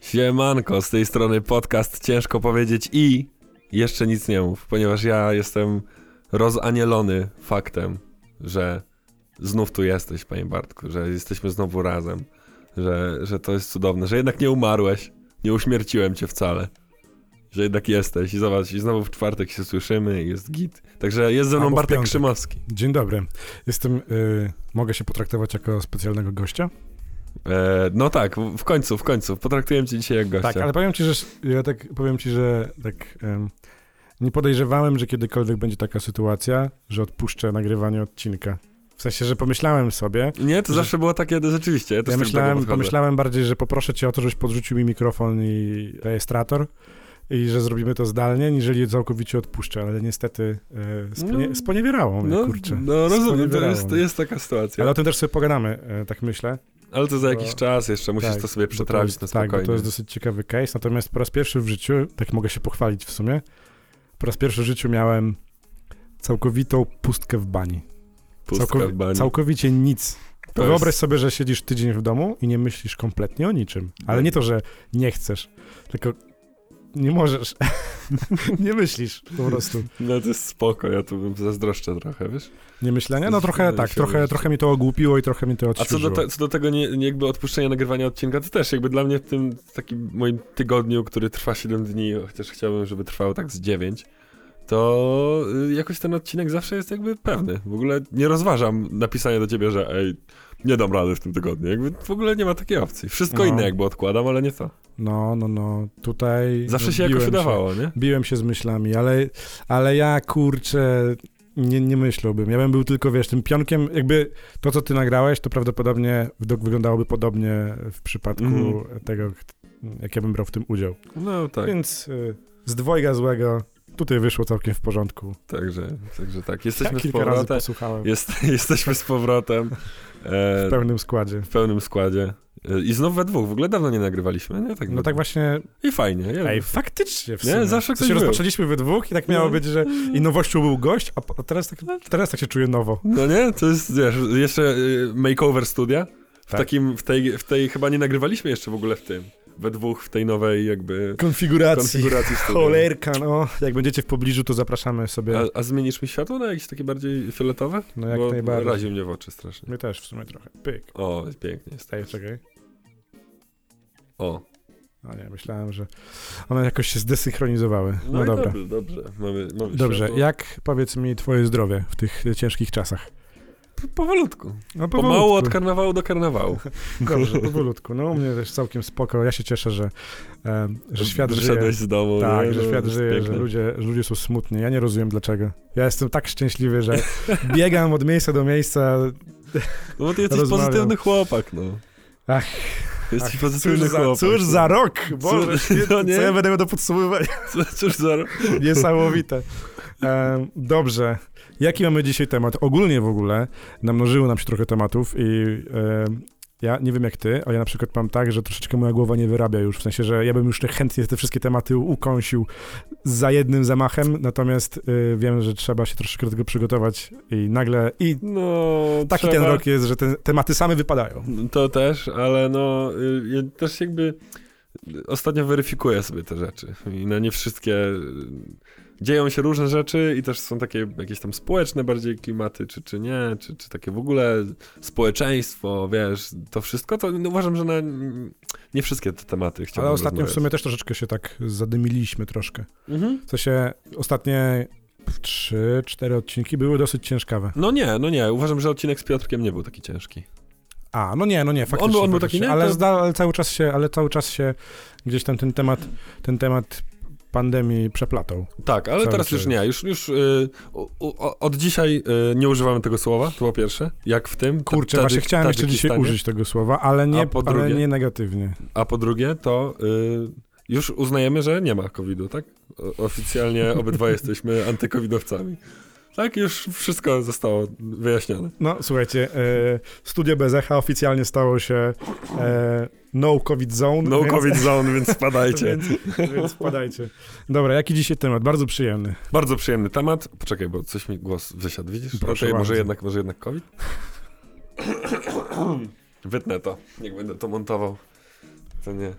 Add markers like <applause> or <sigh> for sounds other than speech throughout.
Siemanko, z tej strony podcast Ciężko Powiedzieć i jeszcze nic nie mów, ponieważ ja jestem rozanielony faktem, że znów tu jesteś, panie Bartku, że jesteśmy znowu razem, że, że to jest cudowne, że jednak nie umarłeś, nie uśmierciłem cię wcale, że jednak jesteś i zobacz, i znowu w czwartek się słyszymy i jest git. Także jest ze mną Albo w Bartek piątek. Krzymowski. Dzień dobry. Jestem, y, mogę się potraktować jako specjalnego gościa? E, no tak, w końcu, w końcu, potraktuję cię dzisiaj jak gościa. Tak, ale powiem ci, że ja tak powiem ci, że tak em, nie podejrzewałem, że kiedykolwiek będzie taka sytuacja, że odpuszczę nagrywanie odcinka. W sensie, że pomyślałem sobie, Nie, to że- zawsze było takie, rzeczywiście, ja ja myślałem, pomyślałem bardziej, że poproszę cię o to, żebyś podrzucił mi mikrofon i rejestrator i że zrobimy to zdalnie, niżeli całkowicie odpuszczę, ale niestety e, sponie, No. sponiewierało mnie, No, kurczę. no rozumiem, to jest, to jest taka sytuacja. Ale Ale, o tym też sobie pogadamy, e, tak myślę. To za jakiś czas jeszcze, musisz Tak, to sobie przetrawić jest, na Tak, spokojnie. bo to jest dosyć ciekawy case. Natomiast po raz pierwszy w życiu, tak mogę się pochwalić w sumie, po raz pierwszy w życiu miałem całkowitą pustkę w bani. Pustka w bani. Całkowicie nic. To Wyobraź jest- sobie, że siedzisz tydzień w domu i nie myślisz kompletnie o niczym. Ale nie to, że nie chcesz, tylko nie możesz. <laughs> nie myślisz po prostu. No to jest spoko, ja tu bym zazdroszczę trochę, wiesz? Nie myślenia? No trochę tak, się trochę, trochę mi to ogłupiło i trochę mi to A co odświeżyło. do, co do tego nie, jakby odpuszczenia nagrywania odcinka, to też jakby dla mnie w tym takim moim tygodniu, który trwa 7 dni, chociaż chciałbym, żeby trwał tak z 9, to y, jakoś ten odcinek zawsze jest jakby pewny. W ogóle nie rozważam napisania do ciebie, że ej, nie dam rady w tym tygodniu. Jakby w ogóle nie ma takiej opcji. Wszystko No. inne jakby odkładam, ale nie to. No, no, no. Tutaj... Zawsze no, się jakoś udawało, nie? Biłem się z myślami, ale, ale ja kurczę, nie, nie myślałbym. Ja bym był tylko, wiesz, tym pionkiem, jakby to, co ty nagrałeś, to prawdopodobnie wd- wyglądało wyglądałoby podobnie w przypadku Mhm. tego, jak ja bym brał w tym udział. No tak, Więc y, z dwojga złego tutaj wyszło całkiem w porządku. także, także tak. Jesteśmy Ja z kilka razy powrotem. posłuchałem Jest, <laughs> jesteśmy z powrotem. E, w pełnym składzie. w pełnym składzie. E, I znów we dwóch. W ogóle dawno nie nagrywaliśmy, nie? Tak No tak dwóch. właśnie, I fajnie. Ja ej, faktycznie w Nie, sumie. zawsze To ktoś się był. rozpoczęliśmy we dwóch i tak miało No. być, że i nowością był gość, a teraz, tak, teraz tak się czuję nowo. No nie? To jest, wiesz, jeszcze y, makeover studia. W Tak. takim, w tej, w tej, chyba nie nagrywaliśmy jeszcze w ogóle w tym. We dwóch w tej nowej jakby Konfiguracji. konfiguracji. Cholerka, no. Jak będziecie w pobliżu, to zapraszamy sobie. A, a zmienisz mi światło na jakieś takie bardziej fioletowe? No jak Bo najbardziej. razi mnie w oczy strasznie. My też w sumie trochę. Pyk. O, pięknie jest. Ej, czekaj. O. A nie, myślałem, że one jakoś się zdesynchronizowały. No, i dobra. Dobrze, dobrze. Mamy, mamy Dobrze, światło. jak powiedz mi twoje zdrowie w tych ciężkich czasach? Powolutku. No Pomału od karnawału do karnawału. <laughs> Dobrze, powolutku. No u mnie też całkiem spoko. Ja się cieszę, że, że świat żyje. Wyszedłeś z domu. Tak, nie? że No, świat żyje, że ludzie, że ludzie są smutni. Ja nie rozumiem dlaczego. Ja jestem tak szczęśliwy, że <laughs> biegam od miejsca do miejsca. No bo ty jesteś Rozmawiam. pozytywny chłopak, no. Ach, Jesteś Ach, pozytywny cóż, za, chłopak. cóż za rok! Boże, Cóż- <laughs> no nie? co ja będę miał do podsumowywania? Co- Cóż za... Niesamowite. E, dobrze. Jaki mamy dzisiaj temat? Ogólnie w ogóle namnożyło nam się trochę tematów i e, ja nie wiem jak ty, ale ja na przykład mam tak, że troszeczkę moja głowa nie wyrabia już, w sensie, że ja bym już chętnie te wszystkie tematy ukąsił za jednym zamachem, natomiast e, wiem, że trzeba się troszeczkę do tego przygotować i nagle, i No, taki trzeba... ten rok jest, że te tematy same wypadają. To też, ale no, y, ja też jakby ostatnio weryfikuję sobie te rzeczy i no nie wszystkie... Dzieją się różne rzeczy i też są takie jakieś tam społeczne bardziej klimaty, czy, czy nie, czy, czy takie w ogóle społeczeństwo, wiesz, to wszystko, to no, uważam, że na, nie wszystkie te tematy chciałbym Ale ostatnio w rozmawiać. sumie też troszeczkę się tak zadymiliśmy troszkę. Mhm. W sensie ostatnie trzy, cztery odcinki były dosyć ciężkawe. No nie, no nie, uważam, że odcinek z Piotrkiem nie był taki ciężki. A, no nie, no nie, faktycznie. był- on był taki, nie? Ale, To- zda, ale cały czas się, ale cały czas się gdzieś tam ten temat, ten temat pandemii przeplatał. Tak, ale Cały teraz czas. już nie. Już, już y, od dzisiaj y, nie używamy tego słowa, to po pierwsze. Jak w tym. Kurczę, ta- właśnie chciałem jeszcze dzisiaj użyć tego słowa, ale nie, po ale drugie? nie negatywnie. A po drugie, to y, już uznajemy, że nie ma COVID-u, tak? Oficjalnie <laughs> obydwa jesteśmy antykowidowcami. Tak, już wszystko zostało wyjaśnione. No, słuchajcie, e, studio BZH oficjalnie stało się e, no COVID zone. No więc, COVID zone, więc spadajcie. <laughs> Więc, więc wpadajcie. Dobra, jaki dzisiaj temat? Bardzo przyjemny. Bardzo przyjemny temat. Poczekaj, bo coś mi głos wysiadł, widzisz? Proszę Okej, może jednak, może jednak COVID? <coughs> Wytnę to, jak będę to montował. To nie.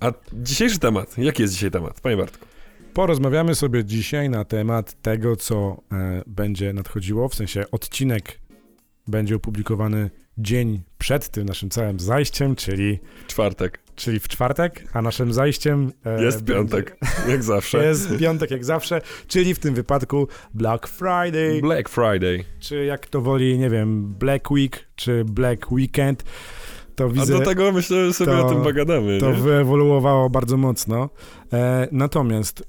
A dzisiejszy temat, jaki jest dzisiaj temat, panie Bartku? Porozmawiamy sobie dzisiaj na temat tego, co e, będzie nadchodziło, w sensie odcinek będzie opublikowany dzień przed tym naszym całym zajściem, czyli, Czwartek. czyli w czwartek, a naszym zajściem e, Jest będzie- piątek, jak zawsze. <laughs> Jest piątek jak zawsze, czyli w tym wypadku Black Friday, Black Friday. czy jak to woli, nie wiem, Black Week, czy Black Weekend. To A widzę, do tego myślę, że sobie to- o tym pogadamy, to nie? wyewoluowało bardzo mocno. E, natomiast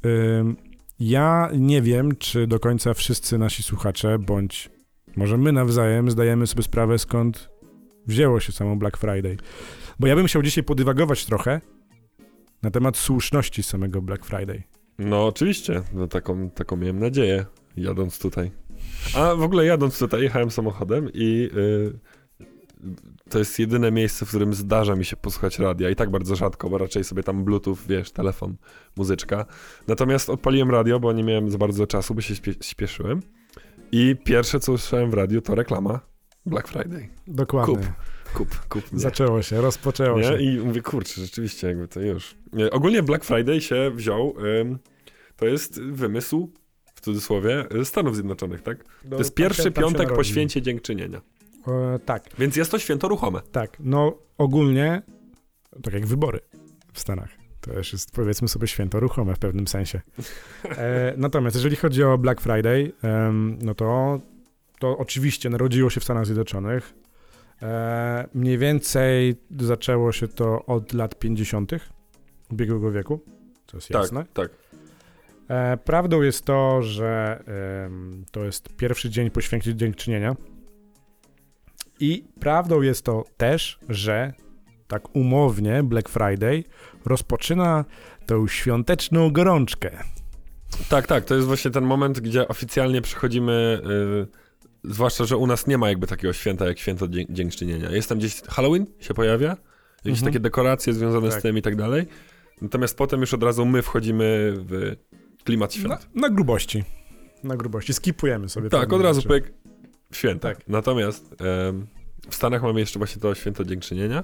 ja nie wiem, czy do końca wszyscy nasi słuchacze, bądź może my nawzajem zdajemy sobie sprawę, skąd wzięło się samo Black Friday. Bo ja bym chciał dzisiaj podywagować trochę na temat słuszności samego Black Friday. No oczywiście, no taką, taką miałem nadzieję, jadąc tutaj. A w ogóle jadąc tutaj, jechałem samochodem i y, to jest jedyne miejsce, w którym zdarza mi się posłuchać radia. I tak bardzo rzadko, bo raczej sobie tam bluetooth, wiesz, telefon, muzyczka. Natomiast odpaliłem radio, bo nie miałem za bardzo czasu, bo się śpie śpieszyłem. I pierwsze, co usłyszałem w radiu, to reklama Black Friday. Dokładnie. Kup. Kup, kup. Zaczęło się, rozpoczęło się. Nie? I mówię, kurczę, rzeczywiście, jakby to już. Nie, Ogólnie Black Friday się wziął, ym, to jest wymysł, w cudzysłowie, Stanów Zjednoczonych, tak? To jest pierwszy się piątek po święcie dziękczynienia. E, tak, Więc jest to święto ruchome. tak. No ogólnie, tak jak wybory w Stanach. To też jest, powiedzmy sobie, święto ruchome w pewnym sensie. E, natomiast jeżeli chodzi o Black Friday, em, no to, to oczywiście narodziło się w Stanach Zjednoczonych. E, mniej więcej zaczęło się to od lat 50. ubiegłego wieku, to jest Tak, jasne. tak. E, prawdą jest to, że em, to jest pierwszy dzień po święcie dziękczynienia. I prawdą jest to też, że tak umownie Black Friday rozpoczyna tą świąteczną gorączkę. Tak, tak, to jest właśnie ten moment, gdzie oficjalnie przychodzimy, y, zwłaszcza, że u nas nie ma jakby takiego święta jak święto dzię dziękczynienia. Jest tam gdzieś Halloween się pojawia, jakieś Mhm. takie dekoracje związane Tak. z tym i tak dalej. Natomiast potem już od razu my wchodzimy w klimat Na, świąt. na grubości. Na grubości. Skipujemy sobie. Tak, od razu pyk, święta. Tak. Natomiast em, w Stanach mamy jeszcze właśnie to święto dziękczynienia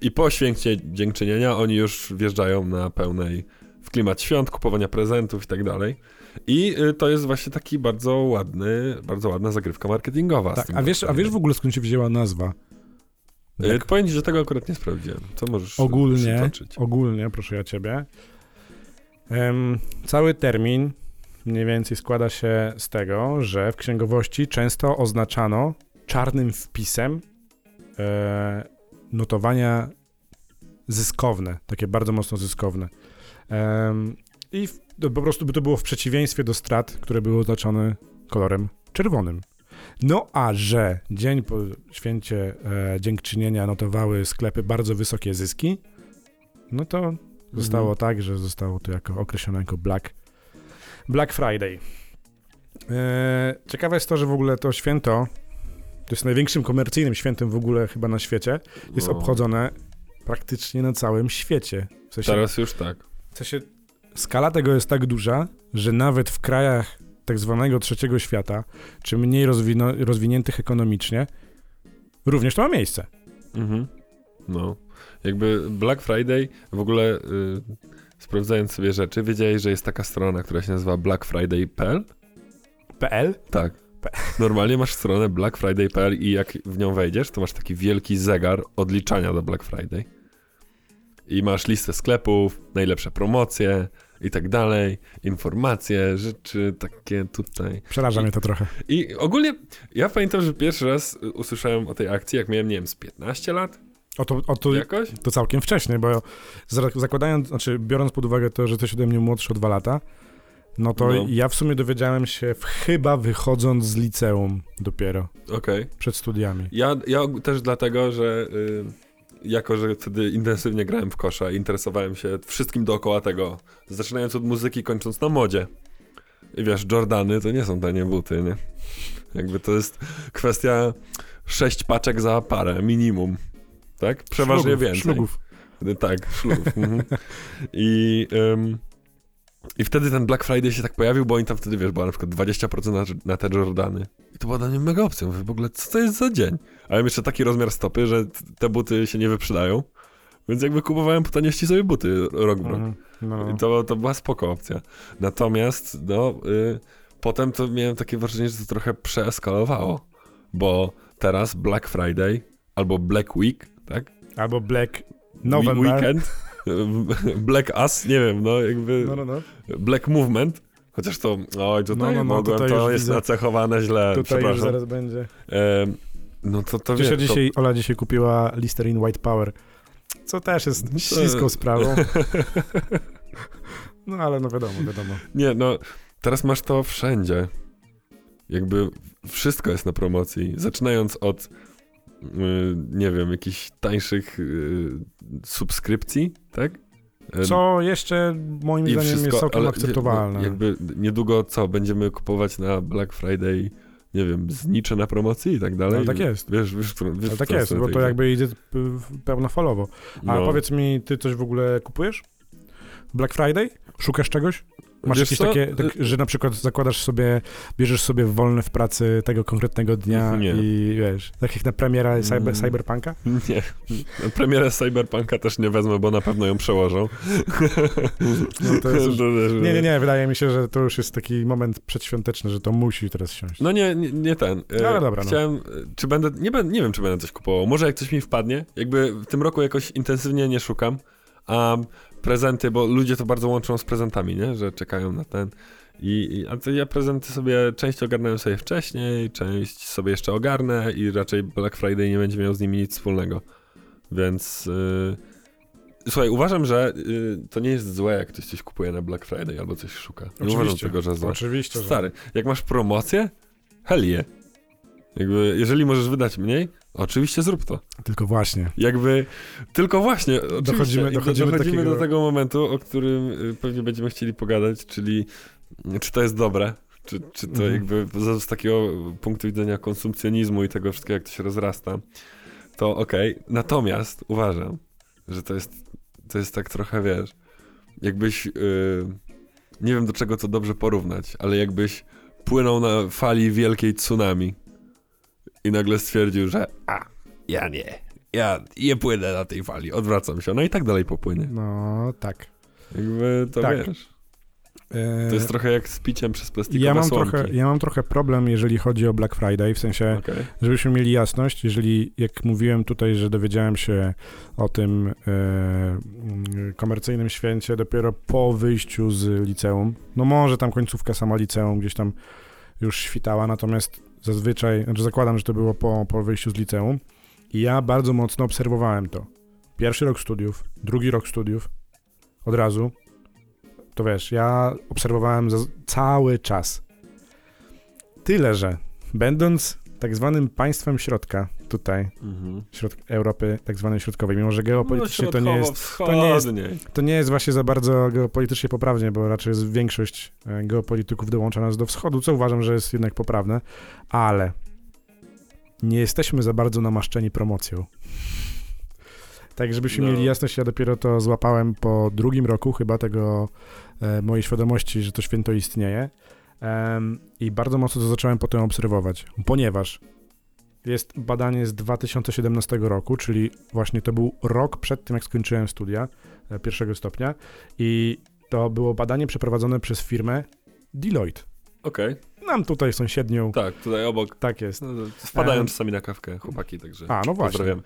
i po święcie dziękczynienia oni już wjeżdżają na pełnej w klimat świąt, kupowania prezentów i tak dalej. I y, to jest właśnie taki bardzo ładny, bardzo ładna zagrywka marketingowa. Tak, a wiesz, a wiesz w ogóle skąd się wzięła nazwa? Y, Jak Powiem ci, że tego akurat nie sprawdziłem. Co możesz ogólnie, ogólnie, proszę ja ciebie, em, cały termin mniej więcej składa się z tego, że w księgowości często oznaczano czarnym wpisem e, notowania zyskowne, takie bardzo mocno zyskowne. I w, to po prostu by to było w przeciwieństwie do strat, które były oznaczone kolorem czerwonym. No a że dzień po święcie e, dziękczynienia notowały sklepy bardzo wysokie zyski, no to zostało Mhm. tak, że zostało to jako określone jako Black, Black Friday. E, ciekawe jest to, że w ogóle to święto, to jest największym komercyjnym świętem w ogóle chyba na świecie, jest No, obchodzone praktycznie na całym świecie. W sensie, Teraz już tak. w sensie skala tego jest tak duża, że nawet w krajach tak zwanego trzeciego świata, czy mniej rozwino- rozwiniętych ekonomicznie, również to ma miejsce. Mhm. No. Jakby Black Friday, w ogóle y, sprawdzając sobie rzeczy, wiedziałeś, że jest taka strona, która się nazywa blackfriday.pl? PL? Tak. Normalnie masz stronę blackfriday.pl i jak w nią wejdziesz, to masz taki wielki zegar odliczania do Black Friday. I masz listę sklepów, najlepsze promocje i tak dalej, informacje, rzeczy takie tutaj. Przeraża mnie to trochę. I ogólnie ja pamiętam, że pierwszy raz usłyszałem o tej akcji, jak miałem, nie wiem, z 15 lat O to, o to, jakoś. to całkiem wcześnie, bo za- zakładając, znaczy biorąc pod uwagę to, że jesteś ode mnie młodszy o dwa lata, no to No. ja w sumie dowiedziałem się w, chyba wychodząc z liceum dopiero, Okej. przed studiami. Ja, ja też dlatego, że y, jako, że wtedy intensywnie grałem w kosza, interesowałem się wszystkim dookoła tego, zaczynając od muzyki, kończąc na modzie. I wiesz, Jordany to nie są tanie buty, nie? Jakby to jest kwestia sześć paczek za parę, minimum. Tak? Przeważnie Szlugów, więcej. Szlugów. Tak, szlugów. mhm. I, ym, I wtedy ten Black Friday się tak pojawił, bo oni tam wtedy, wiesz, była na przykład 20% na, na te Jordany. I to była dla mnie mega opcja. Mówię, w ogóle, co to jest za dzień? A ja mam jeszcze taki rozmiar stopy, że te buty się nie wyprzedają, Więc jakby kupowałem po taniości sobie buty rok w rok. Mhm. No. I to, to była spoko opcja. Natomiast, no, y, potem to miałem takie wrażenie, że to trochę przeeskalowało, bo teraz Black Friday albo Black Week, tak? Albo Black November. Weekend, <laughs> Black Us, nie wiem, no jakby No, no, no. Black Movement, chociaż to, oj, tutaj No, no, no, mogłem, tutaj to jest widzę. nacechowane źle, Tutaj już zaraz będzie. Em, no to to wiesz, to- dzisiaj, Ola dzisiaj kupiła Listerine White Power, co też jest śliską sprawą. <laughs> No ale no wiadomo, wiadomo. Nie, no, teraz masz to wszędzie. Jakby wszystko jest na promocji. Zaczynając od, nie wiem, jakichś tańszych y, subskrypcji, tak? Y, Co jeszcze moim zdaniem wszystko, jest całkiem akceptowalne. no, Jakby niedługo co, będziemy kupować na Black Friday, nie wiem, znicze na promocji i tak dalej. Ale tak jest. Wiesz, wiesz, wiesz Ale tak jest, bo to jakby idzie pełnofalowo. A No. powiedz mi, ty coś w ogóle kupujesz? Black Friday? Szukasz czegoś? Masz Wiesz jakieś co? takie, tak, że na przykład zakładasz sobie, bierzesz sobie wolne w pracy tego konkretnego dnia Nie. i wiesz, tak jak na premiera cyber, Mm. Cyberpunka? Nie. Premierę Cyberpunka też nie wezmę, bo na pewno ją przełożą. No to jest już- Nie, nie, nie, wydaje mi się, że to już jest taki moment przedświąteczny, że to musi teraz siąść. No nie, nie, nie ten. E, Ale dobra, no. Chciałem, e, czy będę, nie, będę, nie wiem, czy będę coś kupował. Może jak coś mi wpadnie. Jakby w tym roku jakoś intensywnie nie szukam. A prezenty, bo ludzie to bardzo łączą z prezentami, nie? Że czekają na ten. I, i, a to ja prezenty sobie, część ogarnąłem sobie wcześniej, część sobie jeszcze ogarnę i raczej Black Friday nie będzie miał z nimi nic wspólnego. Więc... y, Słuchaj, uważam, że y, to nie jest złe, jak ktoś coś kupuje na Black Friday albo coś szuka. Nie uważam Oczywiście. tego, że złe. Oczywiście. Stary, jak masz promocję, hell yeah. Jakby, jeżeli możesz wydać mniej, oczywiście zrób to. Tylko właśnie. Jakby, tylko właśnie, Dochodzimy- dochodzimy do dochodzimy do takiego- tego momentu, o którym y, pewnie będziemy chcieli pogadać, czyli y, czy to jest dobre, czy, czy to Mhm. jakby z, takiego punktu widzenia konsumpcjonizmu i tego wszystkiego, jak to się rozrasta, to okej. Natomiast uważam, że to jest, to jest tak trochę, wiesz, jakbyś, y, nie wiem do czego to dobrze porównać, ale jakbyś płynął na fali wielkiej tsunami i nagle stwierdził, że a, ja nie, ja nie płynę na tej fali, odwracam się, no i tak dalej popłynie. No, tak. Jakby to Tak. wiesz, E, to jest trochę jak z piciem przez plastikowe ja mam, słomki. trochę, ja mam trochę problem, jeżeli chodzi o Black Friday, w sensie, Okej. żebyśmy mieli jasność, jeżeli, jak mówiłem tutaj, że dowiedziałem się o tym e, komercyjnym święcie dopiero po wyjściu z liceum, no może tam końcówka sama liceum gdzieś tam już świtała, natomiast zazwyczaj, znaczy zakładam, że to było po, po wyjściu z liceum i ja bardzo mocno obserwowałem to. Pierwszy rok studiów, drugi rok studiów, od razu, to wiesz, ja obserwowałem cały czas. Tyle, że będąc tak zwanym państwem środka, tutaj, Mhm. środ Europy tak zwanej środkowej, mimo że No, geopolitycznie to nie jest to nie jest- to nie jest właśnie za bardzo geopolitycznie poprawnie, bo raczej jest większość e, geopolityków dołącza nas do wschodu, co uważam, że jest jednak poprawne, ale nie jesteśmy za bardzo namaszczeni promocją. Tak, żebyśmy No. mieli jasność, ja dopiero to złapałem po drugim roku chyba tego e, mojej świadomości, że to święto istnieje. I bardzo mocno to zacząłem potem obserwować, ponieważ jest badanie z 2017 roku, czyli właśnie to był rok przed tym, jak skończyłem studia e, pierwszego stopnia i to było badanie przeprowadzone przez firmę Deloitte. Okej, Nam tutaj sąsiednią, tak, tutaj obok. tak jest. No, wpadają Em. czasami na kawkę chłopaki, także A, no właśnie. pozdrawiam.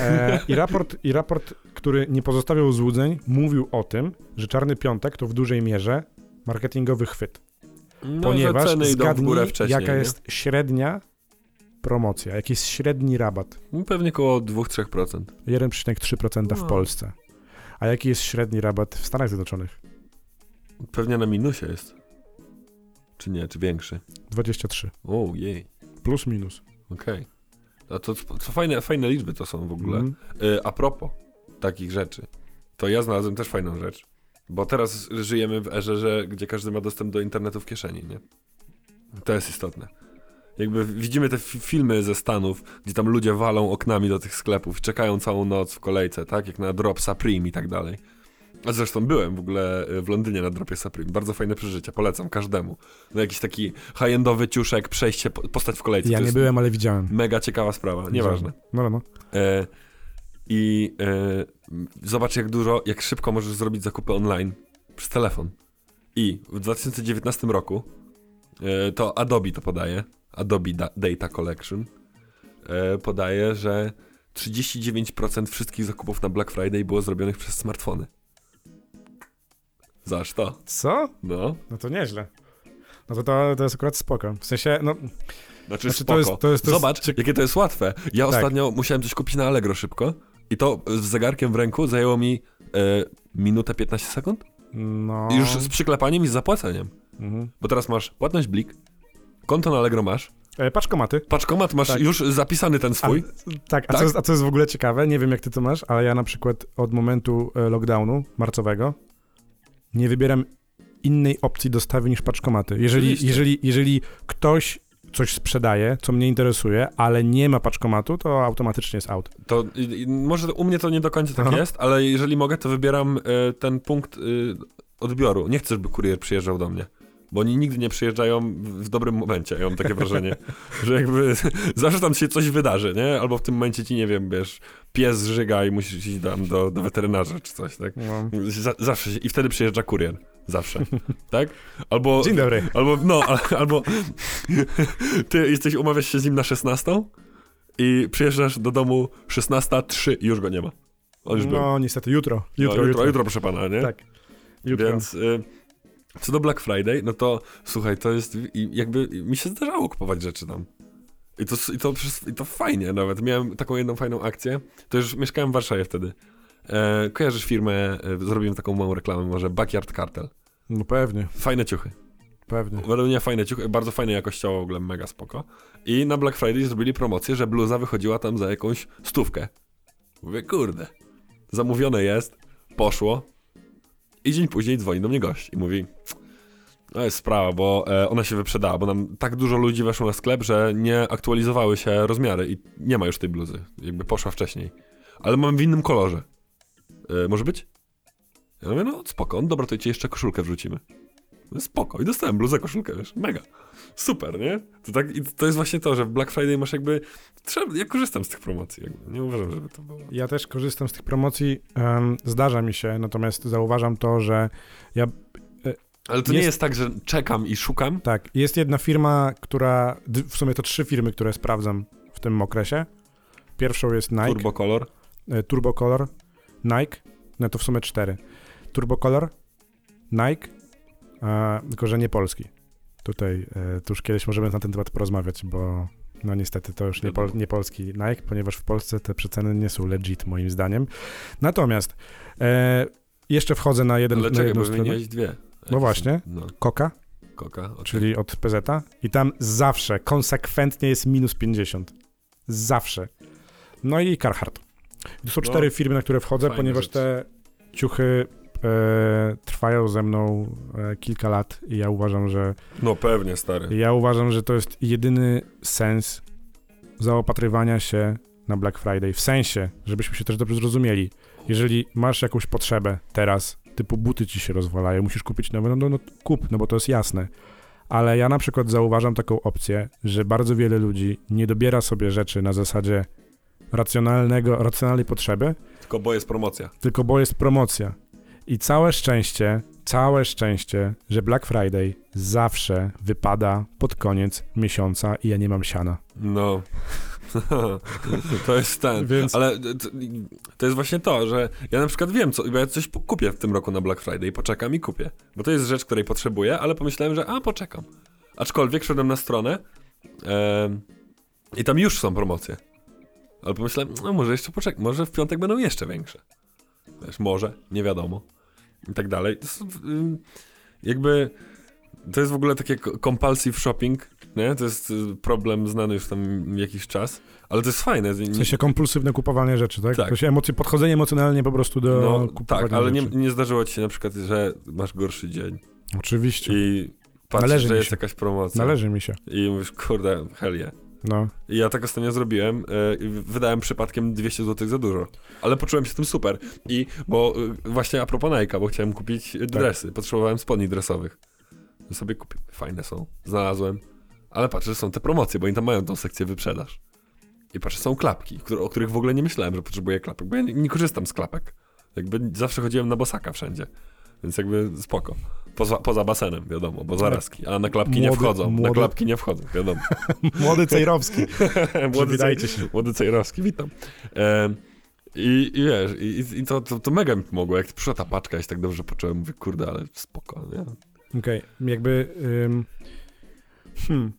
E, I raport, I raport, który nie pozostawiał złudzeń, mówił o tym, że Czarny Piątek to w dużej mierze marketingowy chwyt. No, ponieważ zgadnij, górę wcześniej, jaka nie? jest średnia promocja, jaki jest średni rabat. No, Pewnie około 2-3%. 1,3% w No. Polsce. A jaki jest średni rabat w Stanach Zjednoczonych? Pewnie na minusie jest. Czy nie, czy większy? 23. O, jej, Plus minus. okej. A to, to fajne, fajne liczby to są w ogóle. Mhm. Y, a propos takich rzeczy, to ja znalazłem też fajną rzecz. Bo teraz żyjemy w erze, że, gdzie każdy ma dostęp do internetu w kieszeni, nie? To jest istotne. Jakby widzimy te fi- filmy ze Stanów, gdzie tam ludzie walą oknami do tych sklepów, czekają całą noc w kolejce, tak? Jak na drop Supreme i tak dalej. A zresztą byłem w ogóle y, w Londynie na dropie Supreme. Bardzo fajne przeżycie, polecam każdemu. No jakiś taki high-endowy ciuszek, przejście, po- postać w kolejce. Ja nie byłem, ale widziałem. Mega ciekawa sprawa, nieważne. No, no, no. E, i e, zobacz jak dużo, jak szybko możesz zrobić zakupy online przez telefon. I w 2019 roku e, to Adobe to podaje, Adobe da Data Collection e, podaje, że 39% wszystkich zakupów na Black Friday było zrobionych przez smartfony. Zaż to. Co? No. No to nieźle. No to, to, to jest akurat spoko. W sensie, no, Znaczy, Znaczy, spoko. to jest- to jest- to jest Zobacz, ciek- jakie to jest łatwe. Ja Tak. ostatnio musiałem coś kupić na Allegro szybko i to z zegarkiem w ręku zajęło mi e, minutę 15 sekund. no... Już z przyklepaniem i z zapłaceniem. Mhm. Bo teraz masz płatność Blik, konto na Allegro masz, E, paczkomaty. paczkomat masz Tak. już zapisany ten swój. A, tak, a, Tak? Co jest, a co jest w ogóle ciekawe, nie wiem jak ty to masz, ale ja na przykład od momentu e, lockdownu marcowego nie wybieram innej opcji dostawy niż paczkomaty. Jeżeli, Oczywiście. jeżeli, jeżeli ktoś coś sprzedaje, co mnie interesuje, ale nie ma paczkomatu, to automatycznie jest out. To i, może u mnie to nie do końca tak Aha. jest, ale jeżeli mogę, to wybieram e, ten punkt e, odbioru. Nie chcę, żeby kurier przyjeżdżał do mnie. Bo oni nigdy nie przyjeżdżają w, dobrym momencie, ja mam takie wrażenie, <laughs> że jakby <laughs> zawsze tam się coś wydarzy, nie? Albo w tym momencie ci, nie wiem, wiesz, pies żyga i musisz iść tam do, do weterynarza czy coś, tak? No. Z, zawsze się, i wtedy przyjeżdża kurier. Zawsze, <laughs> tak? Albo, Dzień dobry. albo, no, al- albo ty jesteś, umawiasz się z nim na 16 i przyjeżdżasz do domu 16.03 i już go nie ma. On już był. No niestety, jutro. No, Jutro, jutro, jutro. jutro, proszę pana, nie? Tak. Jutro. Więc y, co do Black Friday, no to słuchaj, to jest jakby mi się zdarzało kupować rzeczy tam. I to, i, to, I to fajnie nawet. Miałem taką jedną fajną akcję. To już mieszkałem w Warszawie wtedy. E, kojarzysz firmę, e, zrobiłem taką małą reklamę, może Backyard Cartel. No pewnie, Fajne ciuchy. pewnie. Według mnie fajne ciuchy, bardzo fajne jakościowo, w ogóle mega spoko. I na Black Friday zrobili promocję, że bluza wychodziła tam za jakąś stówkę. Mówię, kurde. Zamówione jest, poszło. I dzień później dzwoni do mnie gość i mówi, no jest sprawa, bo e, ona się wyprzedała, bo nam tak dużo ludzi weszło na sklep, że nie aktualizowały się rozmiary i nie ma już tej bluzy. Jakby poszła wcześniej. Ale mam w innym kolorze. E, może być? Ja mówię, no spoko, dobra, to ci jeszcze koszulkę wrzucimy. Spoko. I dostałem bluzę, koszulkę, wiesz, mega. Super, nie? To, tak, i to jest właśnie to, że w Black Friday masz jakby... Trzeba, ja korzystam z tych promocji. Jakby. Nie uważam, żeby to było... Ja też korzystam z tych promocji, em, zdarza mi się, natomiast zauważam to, że Ale to nie Jest- jest tak, że czekam i szukam. tak, jest jedna firma, która, w sumie to trzy firmy, które sprawdzam w tym okresie. Pierwszą jest Nike, Turbo Color. e, Turbocolor, Nike, no to w sumie cztery. Turbocolor, Nike, że nie polski. Tutaj, e, to już kiedyś możemy na ten temat porozmawiać, bo no niestety to już nie, pol, nie polski Nike, ponieważ w Polsce te przeceny nie są legit moim zdaniem. Natomiast e, jeszcze wchodzę na jeden Ale na czekaj, bo wymieniłeś dwie. No właśnie. No, Coca, Coca. okej. czyli od PZ i tam zawsze, konsekwentnie jest minus 50. Zawsze. No i Carhartt. To są No, cztery firmy, na które wchodzę, ponieważ rzeczy. te ciuchy e, trwają ze mną e, kilka lat i ja uważam, że No pewnie, stary. ja uważam, że to jest jedyny sens zaopatrywania się na Black Friday. W sensie, żebyśmy się też dobrze zrozumieli. Jeżeli masz jakąś potrzebę teraz, typu buty ci się rozwalają, musisz kupić nowe, no, no, no kup, no bo to jest jasne. Ale ja na przykład zauważam taką opcję, że bardzo wiele ludzi nie dobiera sobie rzeczy na zasadzie racjonalnego, racjonalnej potrzeby, Tylko bo jest promocja. tylko bo jest promocja. I całe szczęście, całe szczęście, że Black Friday zawsze wypada pod koniec miesiąca i ja nie mam siana. No. <laughs> to jest ten. Więc Ale to, jest właśnie to, że ja na przykład wiem, co, bo ja coś kupię w tym roku na Black Friday, poczekam i kupię. Bo to jest rzecz, której potrzebuję, ale pomyślałem, że a, poczekam. Aczkolwiek szedłem na stronę em, i tam już są promocje. Ale pomyślałem, no może jeszcze poczekam, może w piątek będą jeszcze większe. Wiesz, może, nie wiadomo. I tak dalej. To jest, ym, jakby, to jest w ogóle takie compulsive shopping, nie? To jest y, problem znany już tam jakiś czas, ale to jest fajne. w sensie kompulsywne kupowanie rzeczy, tak? Tak. To się emocje, podchodzenie emocjonalnie po prostu do No kupowania tak, ale nie, nie zdarzyło ci się na przykład, że masz gorszy dzień Oczywiście. i patrzysz, Należy że jest się. jakaś promocja Należy mi się. i mówisz, kurde, hell yeah. No. I ja tak ostatnio zrobiłem e, wydałem przypadkiem 200 zł za dużo, ale poczułem się z tym super i, bo y, właśnie a propos Nike'a, bo chciałem kupić y, dresy, potrzebowałem spodni dresowych. To sobie kupiłem, fajne są, znalazłem, ale patrzę, że są te promocje, bo oni tam mają tą sekcję wyprzedaż. I patrzę, są klapki, które, o których w ogóle nie myślałem, że potrzebuję klapek, bo ja nie, nie korzystam z klapek. Jakby zawsze chodziłem na bosaka wszędzie, więc jakby spoko. Poza, poza basenem, wiadomo, bo zarazki, a na klapki nie Młody- wchodzą, na młody- klapki nie wchodzą, wiadomo. <laughs> Młody Cejrowski. <laughs> młody, Przywitajcie się. młody Cejrowski, witam. E, i, I wiesz, i, i to, to, to mega mi pomogło, jak przyszła ta paczka, ja się tak dobrze poczułem, mówię, kurde, ale spoko, nie? Okej, jakby... Ym, hmm.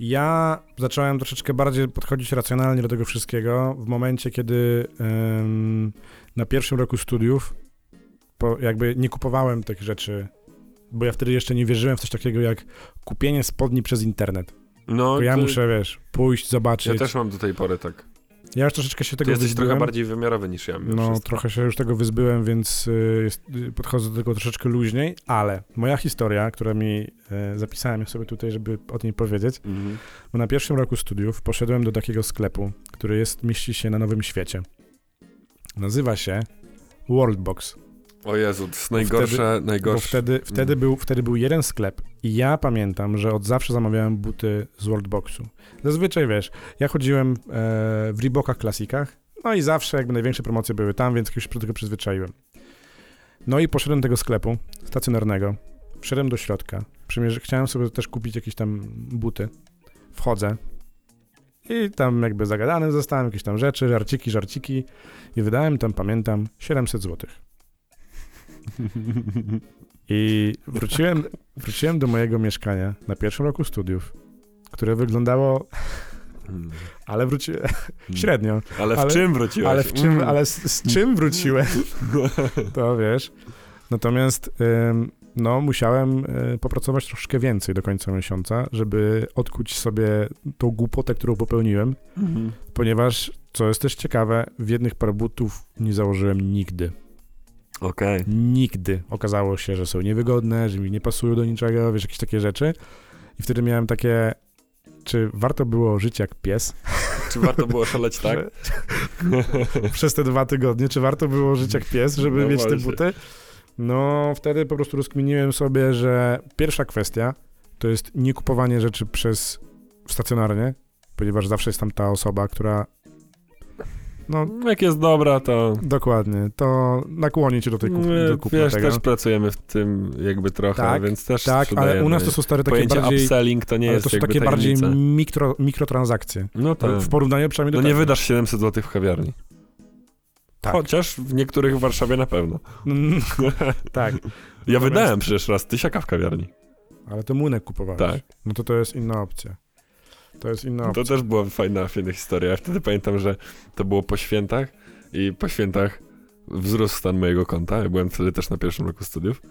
Ja zacząłem troszeczkę bardziej podchodzić racjonalnie do tego wszystkiego w momencie, kiedy ym, na pierwszym roku studiów po, jakby nie kupowałem tych rzeczy, bo ja wtedy jeszcze nie wierzyłem w coś takiego jak kupienie spodni przez internet. No, To ja ty- muszę, wiesz, pójść, zobaczyć. Ja też mam do tej pory tak. Ja już troszeczkę się Ty tego jesteś wyzbyłem. trochę bardziej wymiarowy niż ja. No, wszystko. trochę się już tego wyzbyłem, więc y, y, podchodzę do tego troszeczkę luźniej, ale moja historia, która mi y, zapisałem sobie tutaj, żeby o niej powiedzieć, Mhm. bo na pierwszym roku studiów poszedłem do takiego sklepu, który jest, mieści się na Nowym Świecie. Nazywa się Worldbox. O Jezu, to jest najgorsze, Bo najgorsze. wtedy, wtedy, Mm. był, wtedy był jeden sklep i ja pamiętam, że od zawsze zamawiałem buty z Worldboxu. Zazwyczaj, wiesz, ja chodziłem e, w Reebokach klasikach, no i zawsze jakby największe promocje były tam, więc już się do tego przyzwyczaiłem. No i poszedłem do tego sklepu stacjonarnego, wszedłem do środka, przymierzy, chciałem sobie też kupić jakieś tam buty, wchodzę i tam jakby zagadany zostałem, jakieś tam rzeczy, żarciki, żarciki i wydałem tam, pamiętam, 700 złotych. <laughs> I wróciłem, wróciłem do mojego mieszkania na pierwszym roku studiów, które wyglądało, Mm. ale wróciłem <laughs> średnio. Ale w Ale- czym wróciłeś? Ale w czym, Mm. ale z, z czym wróciłem, <laughs> to wiesz. Natomiast ym, no, musiałem y, popracować troszkę więcej do końca miesiąca, żeby odkuć sobie tą głupotę, którą popełniłem, Mhm. ponieważ, co jest też ciekawe, w jednych par butów nie założyłem nigdy. Okej. Nigdy. Okazało się, że są niewygodne, że mi nie pasują do niczego, wiesz, jakieś takie rzeczy. I wtedy miałem takie, czy warto było żyć jak pies <laughs> Czy warto było szaleć tak? <laughs> przez te dwa tygodnie, czy warto było żyć jak pies, żeby No mieć te właśnie. buty? No, wtedy po prostu rozkminiłem sobie, że pierwsza kwestia to jest nie kupowanie rzeczy przez stacjonarnie, ponieważ zawsze jest tam ta osoba, która no, Jak jest dobra, to... dokładnie, to nakłoni cię do tej kup- My, do kupna wiesz, tego. też pracujemy w tym jakby trochę, Tak, więc też Tak, ale sprzedajemy. u nas to są stare takie Pojęcie bardziej... upselling to nie ale jest to są jakby takie bardziej tajemnica. mikro, mikrotransakcje. No tak. W porównaniu przynajmniej do No nie tego. wydasz 700 zł w kawiarni. Tak. Chociaż w niektórych w Warszawie na pewno. Mm, <laughs> tak, Ja Natomiast- wydałem przecież raz tysiaka w kawiarni. ale to młynek kupowałeś. Tak. No to to jest inna opcja. To jest inna opcja. To też była fajna, fajna historia. Ja wtedy pamiętam, że to było po świętach i po świętach wzrósł stan mojego konta. Ja byłem wtedy też na pierwszym roku studiów.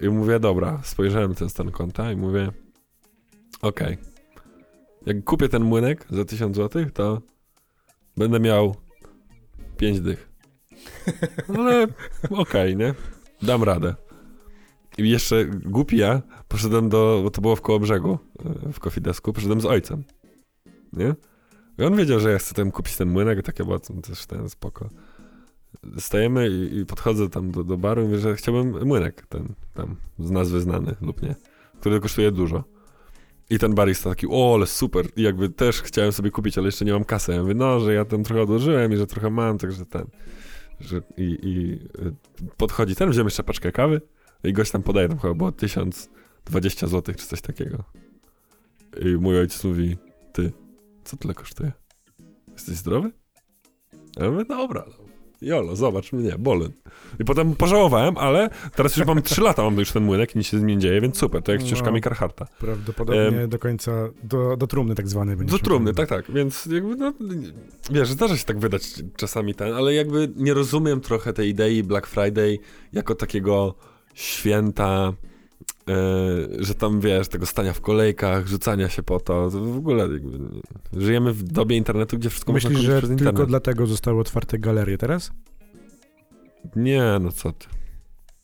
I mówię, dobra, spojrzałem na ten stan konta i mówię, okej, jak kupię ten młynek za 1000 zł, to będę miał 5 dych. Ale okej, nie? Dam radę. I jeszcze głupi ja, poszedłem do, bo to było w koło brzegu, e, w Kofidesku, poszedłem z ojcem. Nie? I on wiedział, że ja chcę tam kupić ten młynek, takie było to też ten spoko. Stajemy i, i podchodzę tam do, do baru i mówię, że chciałbym młynek, ten tam z nazwy znany lub nie, który kosztuje dużo. I ten barista taki, o, ale super, i jakby też chciałem sobie kupić, ale jeszcze nie mam kasy. Ja mówię, no, że ja tam trochę odłożyłem i że trochę mam, także ten, że i, i y, podchodzi ten, wziąłem jeszcze paczkę kawy i gość tam podaje, tam chyba było 1020 zł czy coś takiego. I mój ojciec mówi, ty, co tyle kosztuje? Jesteś zdrowy? Ja mówię, dobra, no. Jolo, zobacz mnie, bolen. I potem pożałowałem, ale teraz już mam 3 lata, mam już ten młynek i nic się z nim dzieje, więc super, to jak z No. ścieżkami Carharta. Prawdopodobnie do końca, do, do trumny tak zwanej Do będziesz trumny, tak, tak, więc jakby, no, wiesz, zdarza się tak wydać czasami ten, ale jakby nie rozumiem trochę tej idei Black Friday jako takiego święta, że tam, wiesz, tego stania w kolejkach, rzucania się po to, to w ogóle jakby, żyjemy w dobie internetu, gdzie wszystko Myślisz, można kupić że przez tylko internet. dlatego zostały otwarte galerie teraz? Nie, no co ty.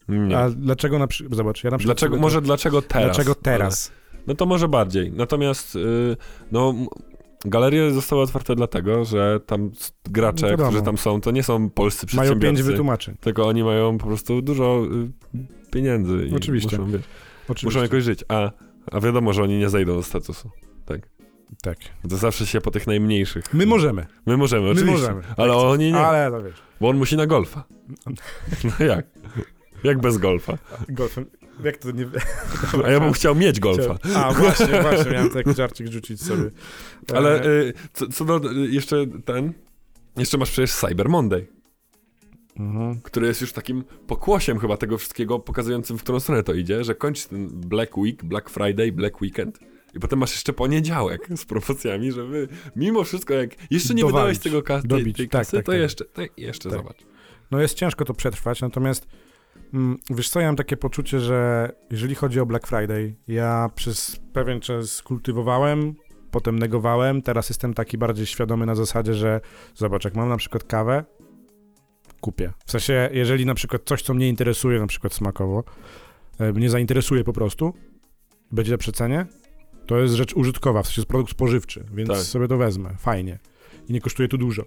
Nie. A dlaczego na przykład, zobacz, ja na przykład... Dlaczego, może dlaczego teraz? Dlaczego teraz? Ale, no to może bardziej. Natomiast, y, no, galerie zostały otwarte dlatego, że tam gracze, No którzy tam są, to nie są polscy Mają pięć przedsiębiorcy. wytłumaczeń. Tylko oni mają po prostu dużo y, pieniędzy i Oczywiście. muszą, wiesz, Oczywiście. muszą jakoś żyć. A, a wiadomo, że oni nie zejdą do statusu. Tak. Tak. To zawsze się po tych najmniejszych. My możemy, My możemy, my oczywiście. możemy. Ale oni nie, Ale to wiesz, bo on musi na golfa. <laughs> No jak? Jak bez golfa? golfem, jak to nie... A ja bym chciał mieć golfa. A, właśnie, właśnie, miałem taki żarcik rzucić sobie. Ale E, y, co, co do y, jeszcze ten. Jeszcze masz przecież Cyber Monday, mhm. który jest już takim pokłosiem chyba tego wszystkiego, pokazującym w którą stronę to idzie, że kończy ten Black Week, Black Friday, Black Weekend. I potem masz jeszcze poniedziałek z promocjami, żeby mimo wszystko, jak jeszcze nie Dowalić, wydałeś tego ka- tej, dobić, tej tak, kasy, tak, to tak. jeszcze, to jeszcze Tak. zobacz. No jest ciężko to przetrwać, natomiast mm, wiesz co, ja mam takie poczucie, że jeżeli chodzi o Black Friday, ja przez pewien czas kultywowałem, potem negowałem, teraz jestem taki bardziej świadomy na zasadzie, że zobacz, jak mam na przykład kawę, kupię. W sensie, jeżeli na przykład coś, co mnie interesuje, na przykład smakowo, e, mnie zainteresuje po prostu, będzie na przecenie, to jest rzecz użytkowa, w sensie jest produkt spożywczy, więc Tak. sobie to wezmę, fajnie. I nie kosztuje tu dużo.